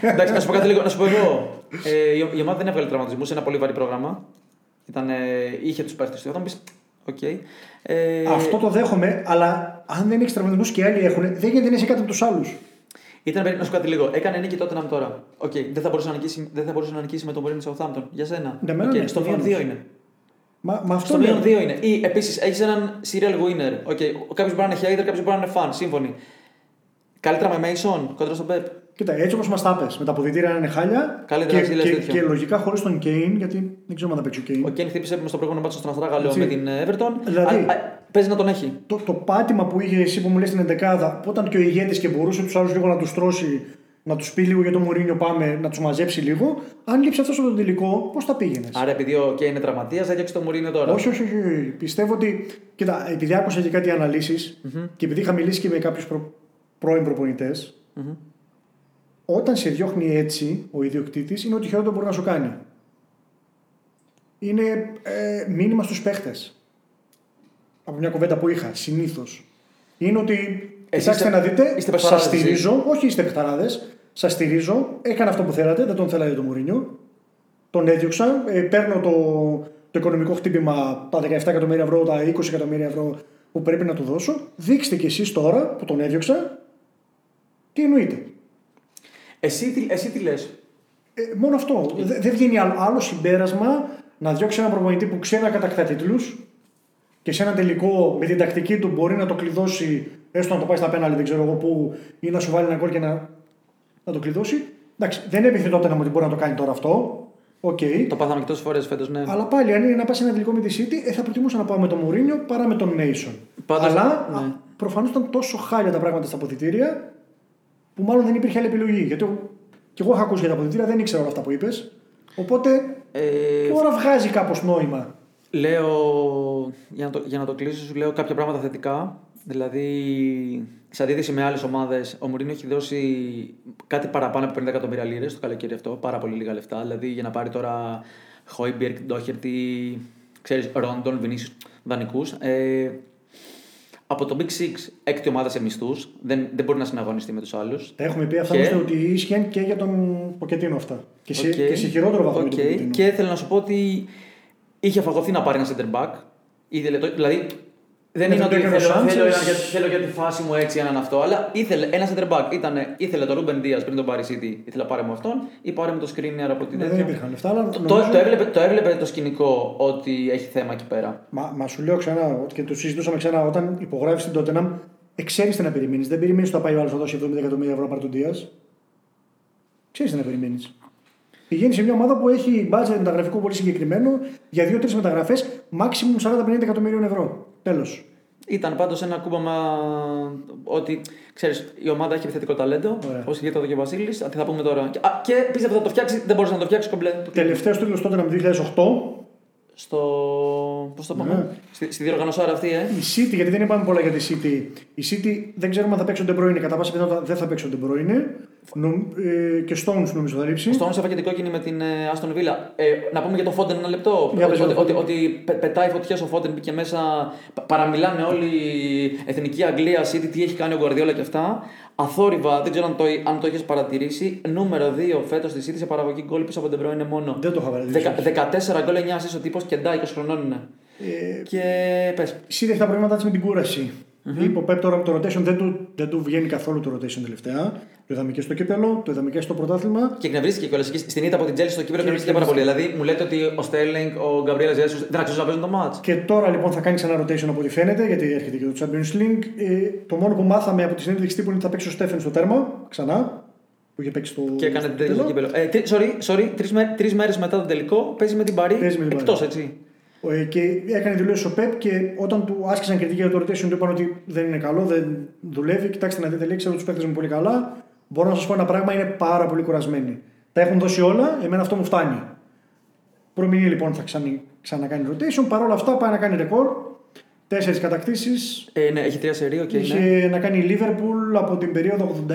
B: Εντάξει, να σου πω κάτι λίγο. Να σου πω εγώ. Ε, η, η ομάδα δεν έβγαλε τραυματισμούς, ένα πολύ βαρύ πρόγραμμα. Ήταν, ε, είχε τους παίχτες του. Θα μου πεις, οκ. Ε,
C: Αυτό το δέχομαι, αλλά αν δεν έχεις τραυματισμούς και οι άλλοι έχουν, δεν γίνεται να είσαι κάτι από τους άλλους.
B: Ήταν περί- να σου πω κάτι λίγο. Έκανε νίκη τότε να τώρα. Οκ, δεν, θα μπορούσε να νικήσει, δεν θα μπορούσε να νικήσει με τον Μουρίνιο Southampton. Για σένα.
C: Για μένα
B: Οκ,
C: ναι,
B: στο μείον
C: προφανώς.
B: 2 είναι.
C: Μα, μα αυτό
B: Στο μείον
C: λέω.
B: 2 είναι. Ή επίσης έχεις έναν serial winner. Okay. Κάποιος μπορεί να είναι hater, κάποιος μπορεί να είναι fan. Σύμφωνοι. Καλύτερα με Mason κοντά στον Pep.
C: Κοίτα, έτσι όπως μας τα πες, με τα αποδητήρια να είναι χάλια
B: Καλύτερα
C: και,
B: να
C: και,
B: λες τέτοιο.
C: και λογικά χωρίς τον Kane, γιατί δεν ξέρω αν θα παίξει ο Kane.
B: Ο Κέιν χτύπησε με στο προηγούμενο ματς στον Αστράγαλο
C: Έτσι.
B: με την ε, Everton.
C: Δηλαδή-
B: Α, α, παίζει να τον έχει.
C: Το, το πάτημα που είχε εσύ που μου λες στην 11 που ήταν και ο ηγέτης και μπορούσε τους άλλους λίγο να τους τρώσει, να τους πει λίγο για το Μουρίνιο, πάμε να τους μαζέψει λίγο. Αν λείψει αυτός από τον τελικό, πώς θα πήγαινες;
B: Άρα επειδή ο Κέιν είναι τραυματίας, θα διώξει τον Μουρίνιο τώρα.
C: Όχι, όχι, όχι. όχι. Πιστεύω ότι. Κοίτα, επειδή άκουσα και κάτι αναλύσεις και επειδή είχα μιλήσει και με κάποιους προ... πρώην προπονητές, όταν σε διώχνει έτσι ο ιδιοκτήτης, είναι ότι χειρότερο μπορεί να σου κάνει. Είναι ε, μήνυμα στους παίχτες. Από μια κουβέντα που είχα συνήθως. Είναι ότι.
B: Εσείς
C: Κοιτάξτε
B: είστε-
C: να δείτε,
B: είστε
C: σας
B: παιχταράδες,
C: στηρίζω. Όχι, είστε παιχταράδε. Σας στηρίζω. Έκανα αυτό που θέλατε. Δεν τον θέλατε τον Μουρίνιο. Τον έδιωξα. Ε, παίρνω το, το οικονομικό χτύπημα, τα 17 εκατομμύρια ευρώ, τα 20 εκατομμύρια ευρώ που πρέπει να του δώσω. Δείξτε κι εσείς τώρα που τον έδιωξα τι εννοείτε.
B: Εσύ, τι- εσύ τι λες;
C: Ε, μόνο αυτό. Δε- Δεν βγαίνει άλλο, άλλο συμπέρασμα να διώξει έναν προπονητή που ξέρει να κατακτά τίτλους και σε ένα τελικό με την τακτική του μπορεί να το κλειδώσει, έστω να το πάει στα πέναλτι, δεν ξέρω εγώ πού, ή να σου βάλει ένα γκολ και να, να το κλειδώσει. Εντάξει, δεν έπειθε τότε να μου ότι μπορεί να το κάνει τώρα αυτό. Οκ.
B: Το πάθαμε και τόσε φορές φέτος, ναι.
C: Αλλά πάλι, αν είναι να πας σε ένα τελικό με τη City, ε, θα προτιμούσα να πάω με τον Μουρίνιο παρά με τον Μέισον.
B: Πάντως,
C: Αλλά
B: ναι.
C: προφανώς ήταν τόσο χάλια τα πράγματα στα αποδητήρια που μάλλον δεν υπήρχε άλλη επιλογή. Γιατί εγώ, και εγώ είχα ακούσει για τα αποδητήρια, δεν ήξερα όλα αυτά που είπες. Οπότε
B: Ε,
C: τώρα βγάζει κάπως νόημα.
B: Λέω, για να, το, για να το κλείσω, σου λέω κάποια πράγματα θετικά. Δηλαδή, σε αντίθεση με άλλες ομάδες, ο Μουρίνο έχει δώσει κάτι παραπάνω από 50 εκατομμύρια λίρες το καλοκαίρι αυτό. Πάρα πολύ λίγα λεφτά. Δηλαδή, για να πάρει τώρα Χόιμπερκ, Ντόχερτη, ξέρεις, Ρόντον, Βινίσιους, δανεικούς. Ε, από το Big Six, έκτη ομάδα σε μισθούς. Δεν, δεν μπορεί να συναγωνιστεί με τους άλλους.
C: Τα έχουμε πει αυτά
B: Και-
C: όμως ότι ίσχυαν και για τον Ποκετίνο αυτά. Και σε,
B: Οκ.
C: και σε χειρότερο βαθμό για τον
B: Οκ.
C: Ποκετίνο.
B: Και θέλω να σου πω ότι είχε φαγωθεί να πάρει ένα center back. Ήθελε το- δηλαδή, δεν
C: Ναι,
B: είναι
C: δεν
B: ότι
C: το έκανε
B: θέλω,
C: ο Σάντσες.
B: θέλω, ένα- για- θέλω για τη φάση μου έτσι έναν αυτό, αλλά ήθελε ένα center back. Ήτανε, ήθελε το Ruben Diaz πριν τον πάρει City, ήθελε να πάρει με αυτόν ή πάρε με τον Σκρίνιαρ από την
C: Ναι, δεν
B: τέτοια.
C: υπήρχαν λεφτά, αλλά
B: Το,
C: νομίζω-
B: το, έβλεπε, το έβλεπε το σκηνικό ότι έχει θέμα εκεί πέρα.
C: Μα, μα σου λέω ξανά ότι και το συζητούσαμε ξανά όταν υπογράφεις την Tottenham, εξαίρει τι να περιμένεις. Δεν περιμένεις ότι θα πάει ο άλλος να δώσει 70 εκατομμύρια ευρώ πάρει τον Δία. Ξέρεις τι να περιμένεις. Πηγαίνεις σε μια ομάδα που έχει budget μεταγραφικό πολύ συγκεκριμένο για 2-3 μεταγραφές, maximum 40-50 εκατομμυρίων ευρώ. Τέλος.
B: Ήταν πάντως ένα κούμπαμα ότι ξέρεις, η ομάδα έχει επιθετικό ταλέντο.
C: Ωραία.
B: Όπως είχε εδώ και ο Βασίλης. Τι θα πούμε τώρα. Και, α, και πίστευε θα το φτιάξει, δεν μπορούσε να το φτιάξεις κομπλέ. Το
C: Τελευταίος τίτλος Tottenham 2008.
B: Στο. Πώς το πούμε,
C: Ναι.
B: στη, στη διοργανωσάρα αυτή, ε.
C: Η City, γιατί δεν είπαμε πολλά για τη City. Η City δεν ξέρουμε αν θα παίξει ο De Bruyne. Κατά πάσα πιθανότητα δεν θα παίξει ο De Bruyne. Νομ, ε, και Stones νομίζω θα λείψει.
B: Στο όμως έφαγε την κόκκινη με την ε, Aston Villa. Ε, να πούμε για το Φόντεν ένα λεπτό.
C: Για
B: ότι,
C: πες για
B: ότι,
C: το
B: ότι,
C: Foden.
B: ότι πε- πετάει φωτιές ο Φόντεν μπήκε μέσα. πα- Παραμιλάνε όλοι η εθνική Αγγλία, City, τι έχει κάνει ο Guardiola και αυτά. Αθόρυβα, δεν ξέρω αν το, αν το έχει παρατηρήσει. Νούμερο 2 φέτος στη City σε παραγωγή γκολ πίσω από τον Bruyne μόνο.
C: Δεν το είχα παρατηρήσει.
B: Δεκα- 14 γκολ 9 assist ο τύπος και ντάει 20 χρονών είναι.
C: Ε,
B: Και πες.
C: Η City έχει τα προβλήματά της με την κούραση Είπε ο Pep τώρα το rotation δεν του, δεν του βγαίνει καθόλου το rotation τελευταία. Το είδαμε και στο κύπελο, το είδαμε και στο πρωτάθλημα.
B: Και εκνευρίστηκε κιόλας εκεί στην ήττα από την Τσέλσι στο κύπελο εκνευρίστηκε πάρα πολύ. Δηλαδή μου λέτε ότι ο Στέρλινγκ, ο Γκαμπριέλ Ζεσούς δεν αξίζουν να παίζουν το match.
C: Και τώρα λοιπόν θα κάνει ξανά rotation από ό,τι φαίνεται, γιατί έρχεται και το Champions League. Ε, το μόνο που μάθαμε από τη συνέντευξη τύπου είναι ότι θα παίξει ο Στέφεν στο τέρμα ξανά. Που είχε παίξει στο.
B: Και έκανε
C: στο
B: την τέτοια στο
C: κύπελλο.
B: κύπελο. Ε, τρι- sorry, sorry, τρεις μέ, τρεις μέρες μετά τον τελικό παίζει με την Παρί.
C: Παίζει με την
B: Εκτός
C: Παρί.
B: έτσι.
C: Ε, Και έκανε δηλώσεις ο Pep και όταν του άσκησαν κριτική για το rotation του είπαν ότι δεν είναι καλό, δεν δουλεύει. Κοιτάξτε να δείτε, λέει, ξέρω τους παίχτες μου πολύ καλά. μπορώ να σας πω ένα πράγμα, είναι πάρα πολύ κουρασμένοι. Τα έχουν δώσει όλα, εμένα αυτό μου φτάνει. Προμηνύει λοιπόν θα ξανα, ξανακάνει rotation, παρόλα αυτά πάει να κάνει ρεκόρ. Τέσσερις κατακτήσεις.
B: Ε, ναι, έχει τρία σερί, οκ.
C: Είχε
B: ναι.
C: να κάνει η Liverpool από την περίοδο 81-84.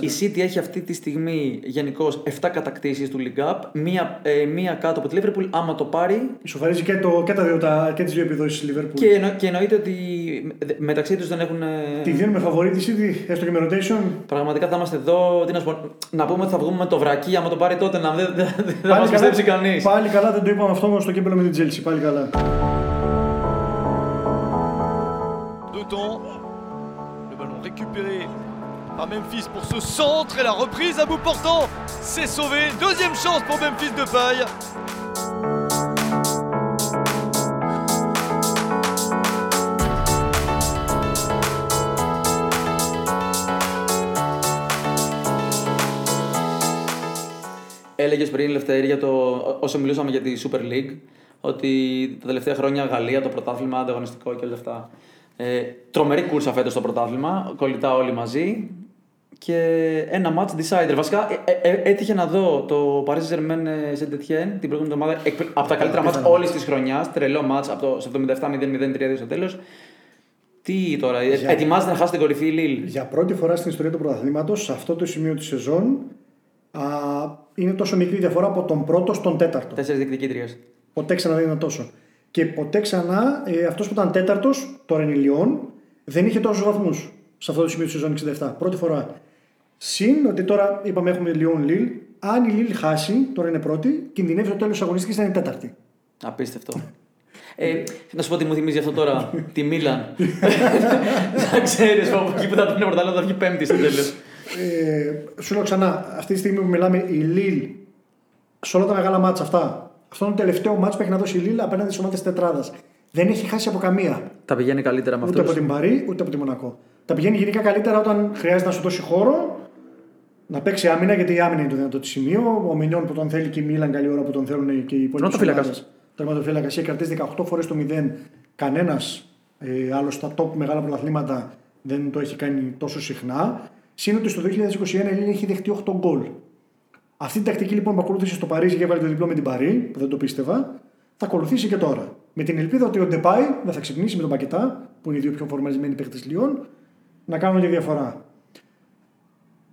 B: Η City έχει αυτή τη στιγμή γενικώς 7 κατακτήσεις του League Cup, μία, ε, μία κάτω από τη Liverpool. Άμα το πάρει.
C: Ισοφαρίζει και, το, και, τα δύο, τα, και τις δύο επιδόσεις της Liverpool.
B: Και, εννο, και εννοείται ότι μεταξύ τους δεν έχουν. ε,
C: Τη δίνουμε φαβορή της City, έστω και με rotation.
B: Πραγματικά θα είμαστε εδώ. Τι να, σου πω, να πούμε ότι θα βγούμε με το βρακί. Άμα το πάρει τότε, να δεν, δεν, δεν θα μας πιστέψει κανείς.
C: πάλι καλά, δεν το είπαμε αυτό στο κύπελο με την Chelsea. Πάλι καλά.
H: D'autant, le ballon récupéré par Memphis pour ce centre et la reprise à bout portant. C'est sauvé. Deuxième chance pour Memphis de paille.
B: Έλεγε πριν, Λευτέρη, για το, όσο μιλούσαμε για τη Super League, ότι τα τελευταία χρόνια Γαλλία, το πρωτάθλημα, ανταγωνιστικό και όλα αυτά. Ε, τρομερή κούρσα φέτος το πρωτάθλημα, κολλητά όλοι μαζί. Και ένα match decider. Βασικά ε, ε, έτυχε να δω το Paris Saint-Germain Saint Etienne την προηγούμενη εβδομάδα. Από τα καλύτερα match όλης της χρονιάς. Τρελό match από το 77-0-0-3 στο τέλος. Τι τώρα,
C: Για-
B: ετοιμάζεται να χάσει την κορυφή η Λίλ.
C: Για πρώτη φορά στην ιστορία του πρωταθλήματος, σε αυτό το σημείο της σεζόν, α, είναι τόσο μικρή διαφορά από τον πρώτο στον τέταρτο.
B: Τέσσερις διεκδικήτριες.
C: Ποτέ ξανά δεν ήταν τόσο. Και ποτέ ξανά ε, αυτός που ήταν τέταρτος, τώρα είναι η Λιόν, δεν είχε τόσους βαθμούς σε αυτό το σημείο της σεζόν 67. Πρώτη φορά. Συν ότι τώρα είπαμε έχουμε Λιόν Λίλ. Αν η Λίλ χάσει, τώρα είναι πρώτη, κινδυνεύει το τέλος της αγωνιστικής να είναι τέταρτη.
B: Απίστευτο. Ε, να σου πω τι μου θυμίζει αυτό τώρα. [laughs] τη Μίλαν. [laughs] Να ξέρεις από εκεί που θα την πρωτάλληλο θα βγει πέμπτη στο τέλος.
C: Ε, σου λέω ξανά, αυτή τη στιγμή που μιλάμε, η Λίλ σε όλα τα μεγάλα μάτσα αυτά. Αυτό είναι το τελευταίο μάτς που έχει να δώσει η Λίλ απέναντι στις ομάδες τετράδας. Δεν έχει χάσει από καμία.
B: Τα πηγαίνει καλύτερα με
C: Ούτε από
B: αυτού.
C: την Παρή, ούτε από τη Μονακό. Τα πηγαίνει γενικά καλύτερα όταν χρειάζεται να σου δώσει χώρο, να παίξει άμυνα, γιατί η άμυνα είναι το δυνατό της σημείο. Ο Μινιόν που τον θέλει και η Μίλαν καλή ώρα που τον θέλουν και οι υπόλοιποι.
B: Τερματοφύλακας.
C: Τερματοφύλακας. Έχει κρατήσει 18 φορές το 0. Κανένας ε, άλλος στα top μεγάλα πρωταθλήματα δεν το έχει κάνει τόσο συχνά. Συν ότι στο 2021 η Λίλ έχει δεχτεί 8 γκολ. Αυτή την τακτική λοιπόν που ακολούθησε στο Παρίσι και έβαλε το διπλό με την Παρή, που δεν το πίστευα, θα ακολουθήσει και τώρα. Με την ελπίδα ότι ο Ντεπάι δεν θα ξυπνήσει με τον Πακετά, που είναι οι δύο πιο φορμαρισμένοι παίχτε Λιών, να κάνουν τη διαφορά.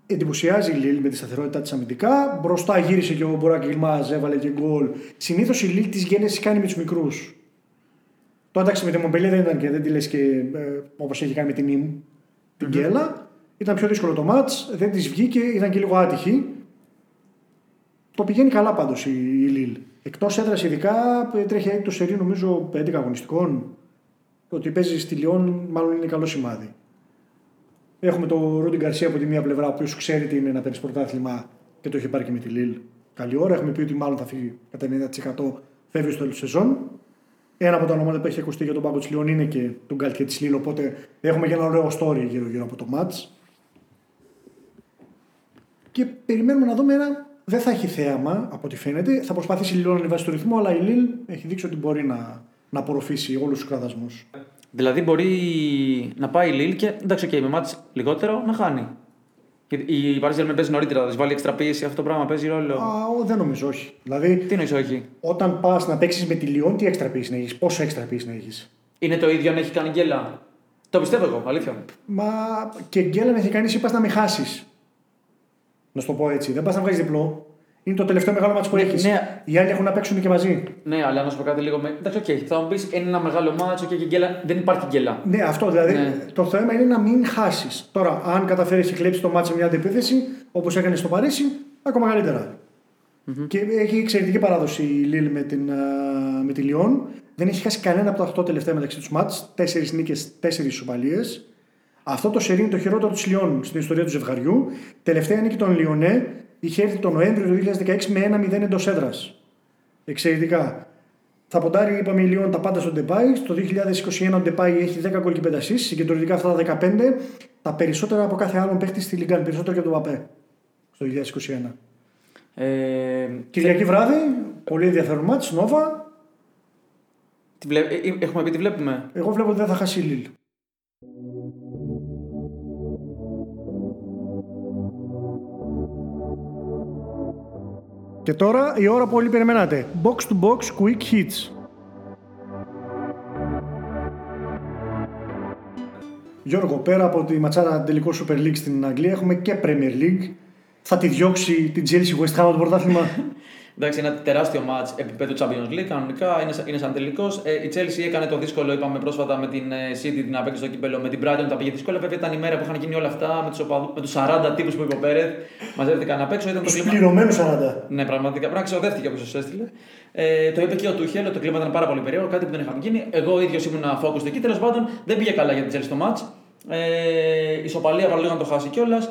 C: Εντυπωσιάζει η Λίλ με τη σταθερότητά της αμυντικά. Μπροστά γύρισε και ο Μποράκ Ιλμάζ, έβαλε και γκολ. Συνήθως η Λίλ της γέννησης κάνει με τους μικρούς. Το εντάξει με τη Μομπελέ δεν ήταν και δεν τη λες και ε, όπως έχει κάνει με την Ιμ, την Γκέλα. Ήταν πιο δύσκολο το μάτς, δεν της βγήκε, ήταν και λίγο άτυχη. Το πηγαίνει καλά πάντως η, η Λίλ. Εκτός έδρας, ειδικά ε, τρέχει το σερί νομίζω 11 αγωνιστικών. Το ότι παίζει στη Λιόν, μάλλον είναι καλό σημάδι. Έχουμε τον Ρούντι Γκαρσία από τη μία πλευρά, ο οποίος ξέρει τι είναι να παίρνει πρωτάθλημα και το έχει πάρει και με τη Λίλ. Καλή ώρα. Έχουμε πει ότι μάλλον θα φύγει κατά 90% φεύγει στο τέλος της σεζόν. Ένα από τα ονόματα που έχει ακουστεί για τον πάγκο της Λιόν είναι και τον Γκάλ και της Λίλ. Οπότε έχουμε και ένα ωραίο story γύρω-γύρω από το match. Και περιμένουμε να δούμε ένα. Δεν θα έχει θέαμα από ό,τι φαίνεται. Θα προσπαθήσει η Λίλ να ανεβάσει το ρυθμό, αλλά η Λίλ έχει δείξει ότι μπορεί να, να απορροφήσει όλους τους κραδασμούς.
B: Δηλαδή μπορεί να πάει η Λίλ και εντάξει, okay, με μάτς λιγότερο να χάνει. Γιατί η Paris Saint-Germain παίζει νωρίτερα, θα της βάλει έξτρα πίεση, αυτό το πράγμα παίζει ρόλο.
C: Α, ο, δεν νομίζω, όχι. Δηλαδή,
B: Τι εννοείς όχι;
C: όταν πας να παίξεις με τη Λιόν, τι έξτρα πίεση να έχεις, πόσο έξτρα πίεση να έχεις;
B: Είναι το ίδιο αν έχει κάνει γκέλα. Το πιστεύω εγώ, αλήθεια.
C: Μα και γκέλα να έχει κάνει, είπα να με χάσεις. Να σου το πω έτσι. Δεν πας να βγάλει διπλό. Είναι το τελευταίο μεγάλο ματς που
B: Ναι,
C: έχεις.
B: ναι.
C: Οι άλλοι έχουν να παίξουν και μαζί.
B: Ναι, αλλά να σου πω κάτι λίγο. Με... Εντάξει, οκ, θα μου πεις είναι ένα μεγάλο ματς και, και γκέλα. Δεν υπάρχει γκέλα.
C: Ναι, αυτό δηλαδή.
B: Ναι.
C: Το θέμα είναι να μην χάσεις. Τώρα, αν καταφέρεις και κλέψεις το μάτσο με μια αντεπίθεση, όπως έκανε στο Παρίσι, ακόμα καλύτερα. Και έχει εξαιρετική παράδοση η Λίλ με, την, α, με τη Λιόν. Δεν έχει χάσει κανένα από τα 8 τελευταία μεταξύ τους μάτς. Τέσσερις νίκες, τέσσερις ισοπαλίε. Αυτό το σερί είναι το χειρότερο της Λιόν στην ιστορία του ζευγαριού. Τελευταία νίκη των Λιονέ είχε έρθει τον Νοέμβριο του 2016 με 1-0 εντός έδρας. Εξαιρετικά. Θα ποντάρει, είπαμε, η Λιόν τα πάντα στον Ντεπάι. Στο 2021 ο Ντεπάι έχει 10 γκολ και 5 assists, συγκεντρωτικά αυτά τα 15. Τα περισσότερα από κάθε άλλον παίχτη στη Λιγκάν, περισσότερο και από τον Παπέ. Στο 2021.
B: Ε,
C: Κυριακή βράδυ, πολύ ενδιαφέρον μάτς, Νόβα.
B: τη βλέ... ε, ε, έχουμε πει τι βλέπουμε.
C: Εγώ βλέπω ότι δεν θα χάσει η Λίλ. Και τώρα η ώρα που όλοι περιμένατε. Box to box quick hits. Γιώργο, πέρα από τη ματσάρα τελικό Super League στην Αγγλία, έχουμε και Premier League. Θα τη διώξει την Chelsea West Ham από το πρωτάθλημα; [laughs]
B: Εντάξει, ένα τεράστιο match επίπεδο Champions League. Κανονικά είναι, σαν- είναι σαν τελικός. Ε, η Chelsea έκανε το δύσκολο, είπαμε πρόσφατα με την ε, City την απέκτηση στο κύπελο. Με την Brighton τα πήγε δύσκολα. Βέβαια ήταν η μέρα που είχαν γίνει όλα αυτά με τους με τους 40 τύπους που είπε ο Πέρεθ. Μαζεύτηκαν απ' έξω. Ήταν το
C: Του
B: κλίμα.
C: πληρωμένου 40.
B: Ναι, πραγματικά. Πρέπει να ξοδεύτηκε όποιο σας έστειλε. Ε, το είπε και ο Τούχελ, το κλίμα ήταν πάρα πολύ περίεργο, κάτι που δεν είχαμε γίνει. Εγώ ίδιος ήμουν focused εκεί. Τέλος πάντων, δεν πήγε καλά για την Chelsea το match. Ε, ισοπαλία παραλίγο να το χάσει κιόλας.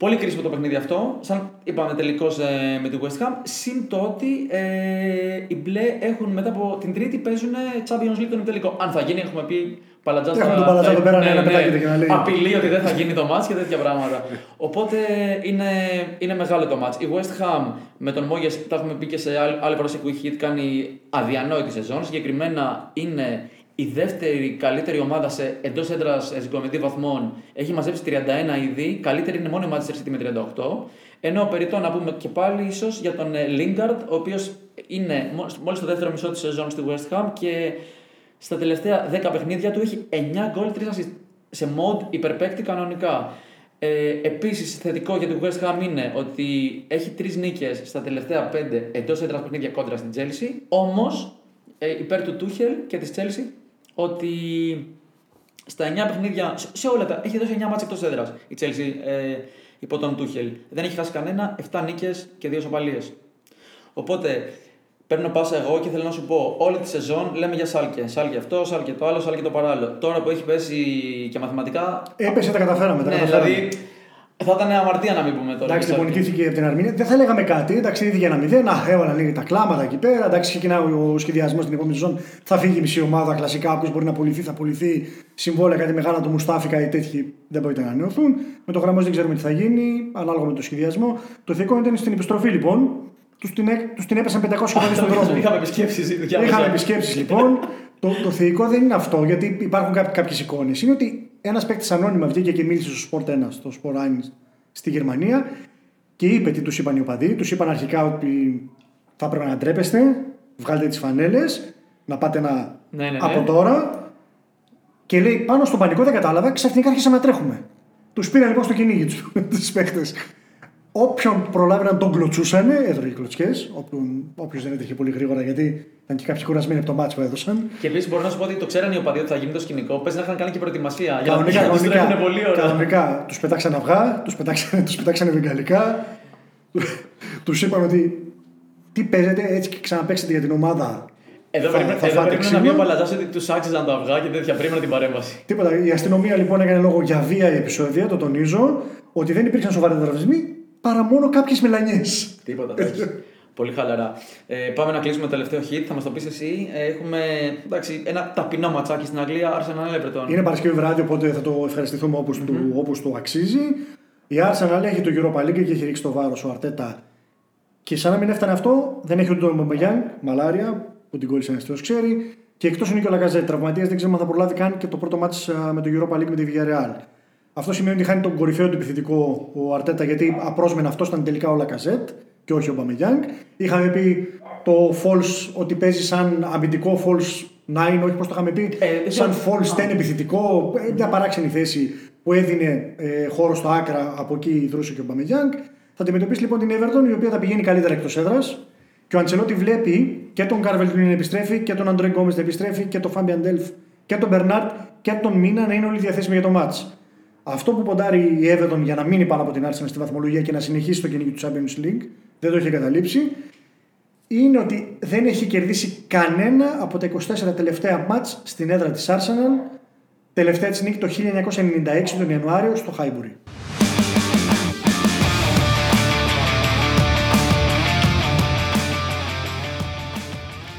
B: Πολύ κρίσιμο το παιχνίδι αυτό. Σαν είπαμε τελικώς ε, με τη West Ham. Συν το ότι ε, οι μπλε έχουν μετά από την Τρίτη παίζουν Champions League τον τελικό. Αν θα γίνει, έχουμε πει Παλατζάς.
C: Έχουμε
B: θα-
C: τον Παλατζά
B: θα-
C: εδώ πέρα,
B: ναι,
C: ναι, να
B: ναι,
C: πετάγεται και να λέει.
B: Απειλεί ότι δεν θα γίνει το match και τέτοια πράγματα. Οπότε είναι, είναι μεγάλο το match. Η West Ham με τον Μόγε, τα έχουμε πει και σε άλλη, άλλη φορά σε Quick Hit, κάνει αδιανόητη σεζόν. Συγκεκριμένα είναι η δεύτερη καλύτερη ομάδα σε εντός έδρας συγκομιδή βαθμών. Έχει μαζέψει 31 ήδη. Καλύτερη είναι μόνο η Manchester City με 38. Ενώ περιττό να πούμε και πάλι ίσως για τον Λίγκαρτ, ο οποίος είναι μόλις το δεύτερο μισό της σεζόν στη West Ham και στα τελευταία 10 παιχνίδια του έχει 9 γκολ, 3 assist σε mode υπερπαίκτη κανονικά. Ε, Επίσης, θετικό για τη West Ham είναι ότι έχει 3 νίκες στα τελευταία 5 εντός έδρας παιχνίδια κόντρα στην Chelsea. Όμως, ε, υπέρ του Τούχελ και της Chelsea, ότι στα 9 παιχνίδια, σε- σε όλα τα. Έχει δώσει 9 μάτια εκτός έδρας η Chelsea ε, υπό τον Τούχελ. Δεν έχει χάσει κανένα, 7 νίκες και 2 σοπαλίες. Οπότε παίρνω πάσα εγώ και θέλω να σου πω: Όλη τη σεζόν λέμε για Σάλκε. Σάλκε αυτό, Σάλκε το άλλο, Σάλκε το παράλληλο. Τώρα που έχει πέσει και μαθηματικά.
C: Έπεσε, τα καταφέραμε. Τα
B: ναι,
C: καταφέραμε.
B: δηλαδή θα ήταν αμαρτία να μην πούμε τώρα.
C: Εντάξει,
B: για
C: λοιπόν,
B: Σάλκε.
C: νικήθηκε από την Αρμίνια. Δεν θα λέγαμε κάτι. Εντάξει, ήδη για ένα μηδέν. Να, έβαλαν λίγα τα κλάματα εκεί πέρα. Εντάξει, ξεκινάει ο σχεδιασμός στην επόμενη σεζόν. Θα φύγει η μισή ομάδα. Κλασικά, όποιος μπορεί να πουληθεί, θα πουληθεί. Συμβόλαια κάτι μεγάλα του Μουστάφικα ή τέτοιοι δεν πρόκειται να ανανεωθούν. Με το γραμμός δεν ξέρουμε τι θα γίνει, ανάλογα με το σχεδιασμό. Το θετικό ήταν στην επιστροφή λοιπόν. Τους την, έ- τους την έπεσαν 500 χιλιάδε στον δρόμο.
B: Είχαμε επισκέψεις.
C: Είχαμε επισκέψεις λοιπόν. το, το θεϊκό δεν είναι αυτό, γιατί υπάρχουν κάποιες εικόνες. Είναι ότι ένας παίκτης ανώνυμα βγήκε και μίλησε στο Sport 1, στο Sport 1 στη Γερμανία και είπε τι τους είπαν οι οπαδοί. Τους είπαν αρχικά ότι θα έπρεπε να ντρέπεστε, βγάλετε τις φανέλες, να πάτε να.
B: Ναι, ναι, ναι.
C: από τώρα. Και λέει πάνω στον πανικό δεν κατάλαβα, ξαφνικά άρχισαμε να τρέχουμε. Τους πήραν λοιπόν στο κυνήγι τους [laughs] παίκτες. Όποιον προλάβει να τον κλωτσούσαν, έδωσε και κλωτσιές. Όποιος δεν έτρεχε πολύ γρήγορα, γιατί ήταν και κάποιοι κουρασμένοι από το μάτσο που έδωσαν.
B: Και επίσης μπορώ να σου πω ότι το ξέραν οι οπαδοί ότι θα γίνει το σκηνικό. Πες να είχαν κάνει και προετοιμασία. Για να-
C: Κανονικά,
B: για να τους
C: κανονικά.
B: τρέχουνε πολύ ωραία.
C: κανονικά. Τους πετάξαν αυγά, τους πετάξαν, τους πετάξανε βεγγαλικά. τους είπαν ότι τι παίζετε έτσι και ξαναπέξετε για την ομάδα.
B: Εδώ
C: θα-
B: πρέπει,
C: θα
B: εδώ
C: φάτε
B: πρέπει να
C: ξύλο.
B: βγει ο Παλατζάς ότι τους άξιζαν τα αυγά και τέτοια. Πρέπει την παρέμβαση.
C: Τίποτα. Η αστυνομία λοιπόν έκανε λόγο για βία η επεισόδια, το τονίζω, ότι δεν υπήρξαν σοβαροί τραυματισμοί παρά μόνο κάποιες μελανιές.
B: Τίποτα. εντάξει. Πολύ χαλαρά. Ε, πάμε να κλείσουμε το τελευταίο hit. Θα μας το πεις εσύ. Ε, έχουμε εντάξει, ένα ταπεινό ματσάκι στην Αγγλία. Arsenal Everton.
C: Είναι Παρασκευή βράδυ, οπότε θα το ευχαριστηθούμε όπως, του, όπως του αξίζει. Η Arsenal έχει το Europa League και έχει ρίξει το βάρος ο Αρτέτα. Και σαν να μην έφτανε αυτό, δεν έχει ούτε τον Μομπαγιάν, μαλάρια, που την κόλλησε ένας θεός ξέρει. Και εκτός είναι και ο Λαγκαζέτ. Τραυματίας δεν ξέρουμε αν θα προλάβει καν και το πρώτο μάτι με το Europa League με τη Villarreal. Αυτό σημαίνει ότι χάνει τον κορυφαίο του επιθετικό ο Αρτέτα γιατί απρόσμενα αυτός ήταν τελικά ο Λακαζέτ και όχι ο Μπαμεγιάνγκ. Είχαμε πει το false ότι παίζει σαν αμυντικό false 9, όχι πώς το είχαμε πει,
B: Ε,
C: σαν
B: δεν-
C: false 10 επιθετικό. ε, Μια παράξενη θέση που έδινε ε, χώρο στο άκρα από εκεί δρούσε και ο Μπαμεγιάνγκ. Θα αντιμετωπίσει λοιπόν την Everton η οποία θα πηγαίνει καλύτερα εκτός έδρας. Και ο Αντσελότι βλέπει και τον Κάλβερτ του να επιστρέφει και τον Αντρέ Γκόμες να επιστρέφει και τον Φάμπιαν Ντέλφ και τον Μπερνάρτ και τον Μίνα να είναι όλοι διαθέσιμοι για το μάτς. Αυτό που ποντάρει η Everton για να μείνει πάνω από την Arsenal στη βαθμολογία και να συνεχίσει το κυνήγι του Champions League, δεν το έχει καταλήψει, είναι ότι δεν έχει κερδίσει κανένα από τα 24 τελευταία μάτς στην έδρα της Arsenal. Τελευταία της νίκη το 1996 τον Ιανουάριο στο Χάιμπουρι.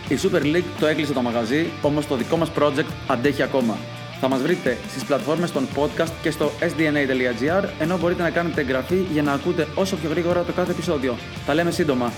B: Η Super League το έκλεισε το μαγαζί, όμως το δικό μας project αντέχει ακόμα. Θα μας βρείτε στις πλατφόρμες των podcast και στο sdna.gr, ενώ μπορείτε να κάνετε εγγραφή για να ακούτε όσο πιο γρήγορα το κάθε επεισόδιο. Τα λέμε σύντομα.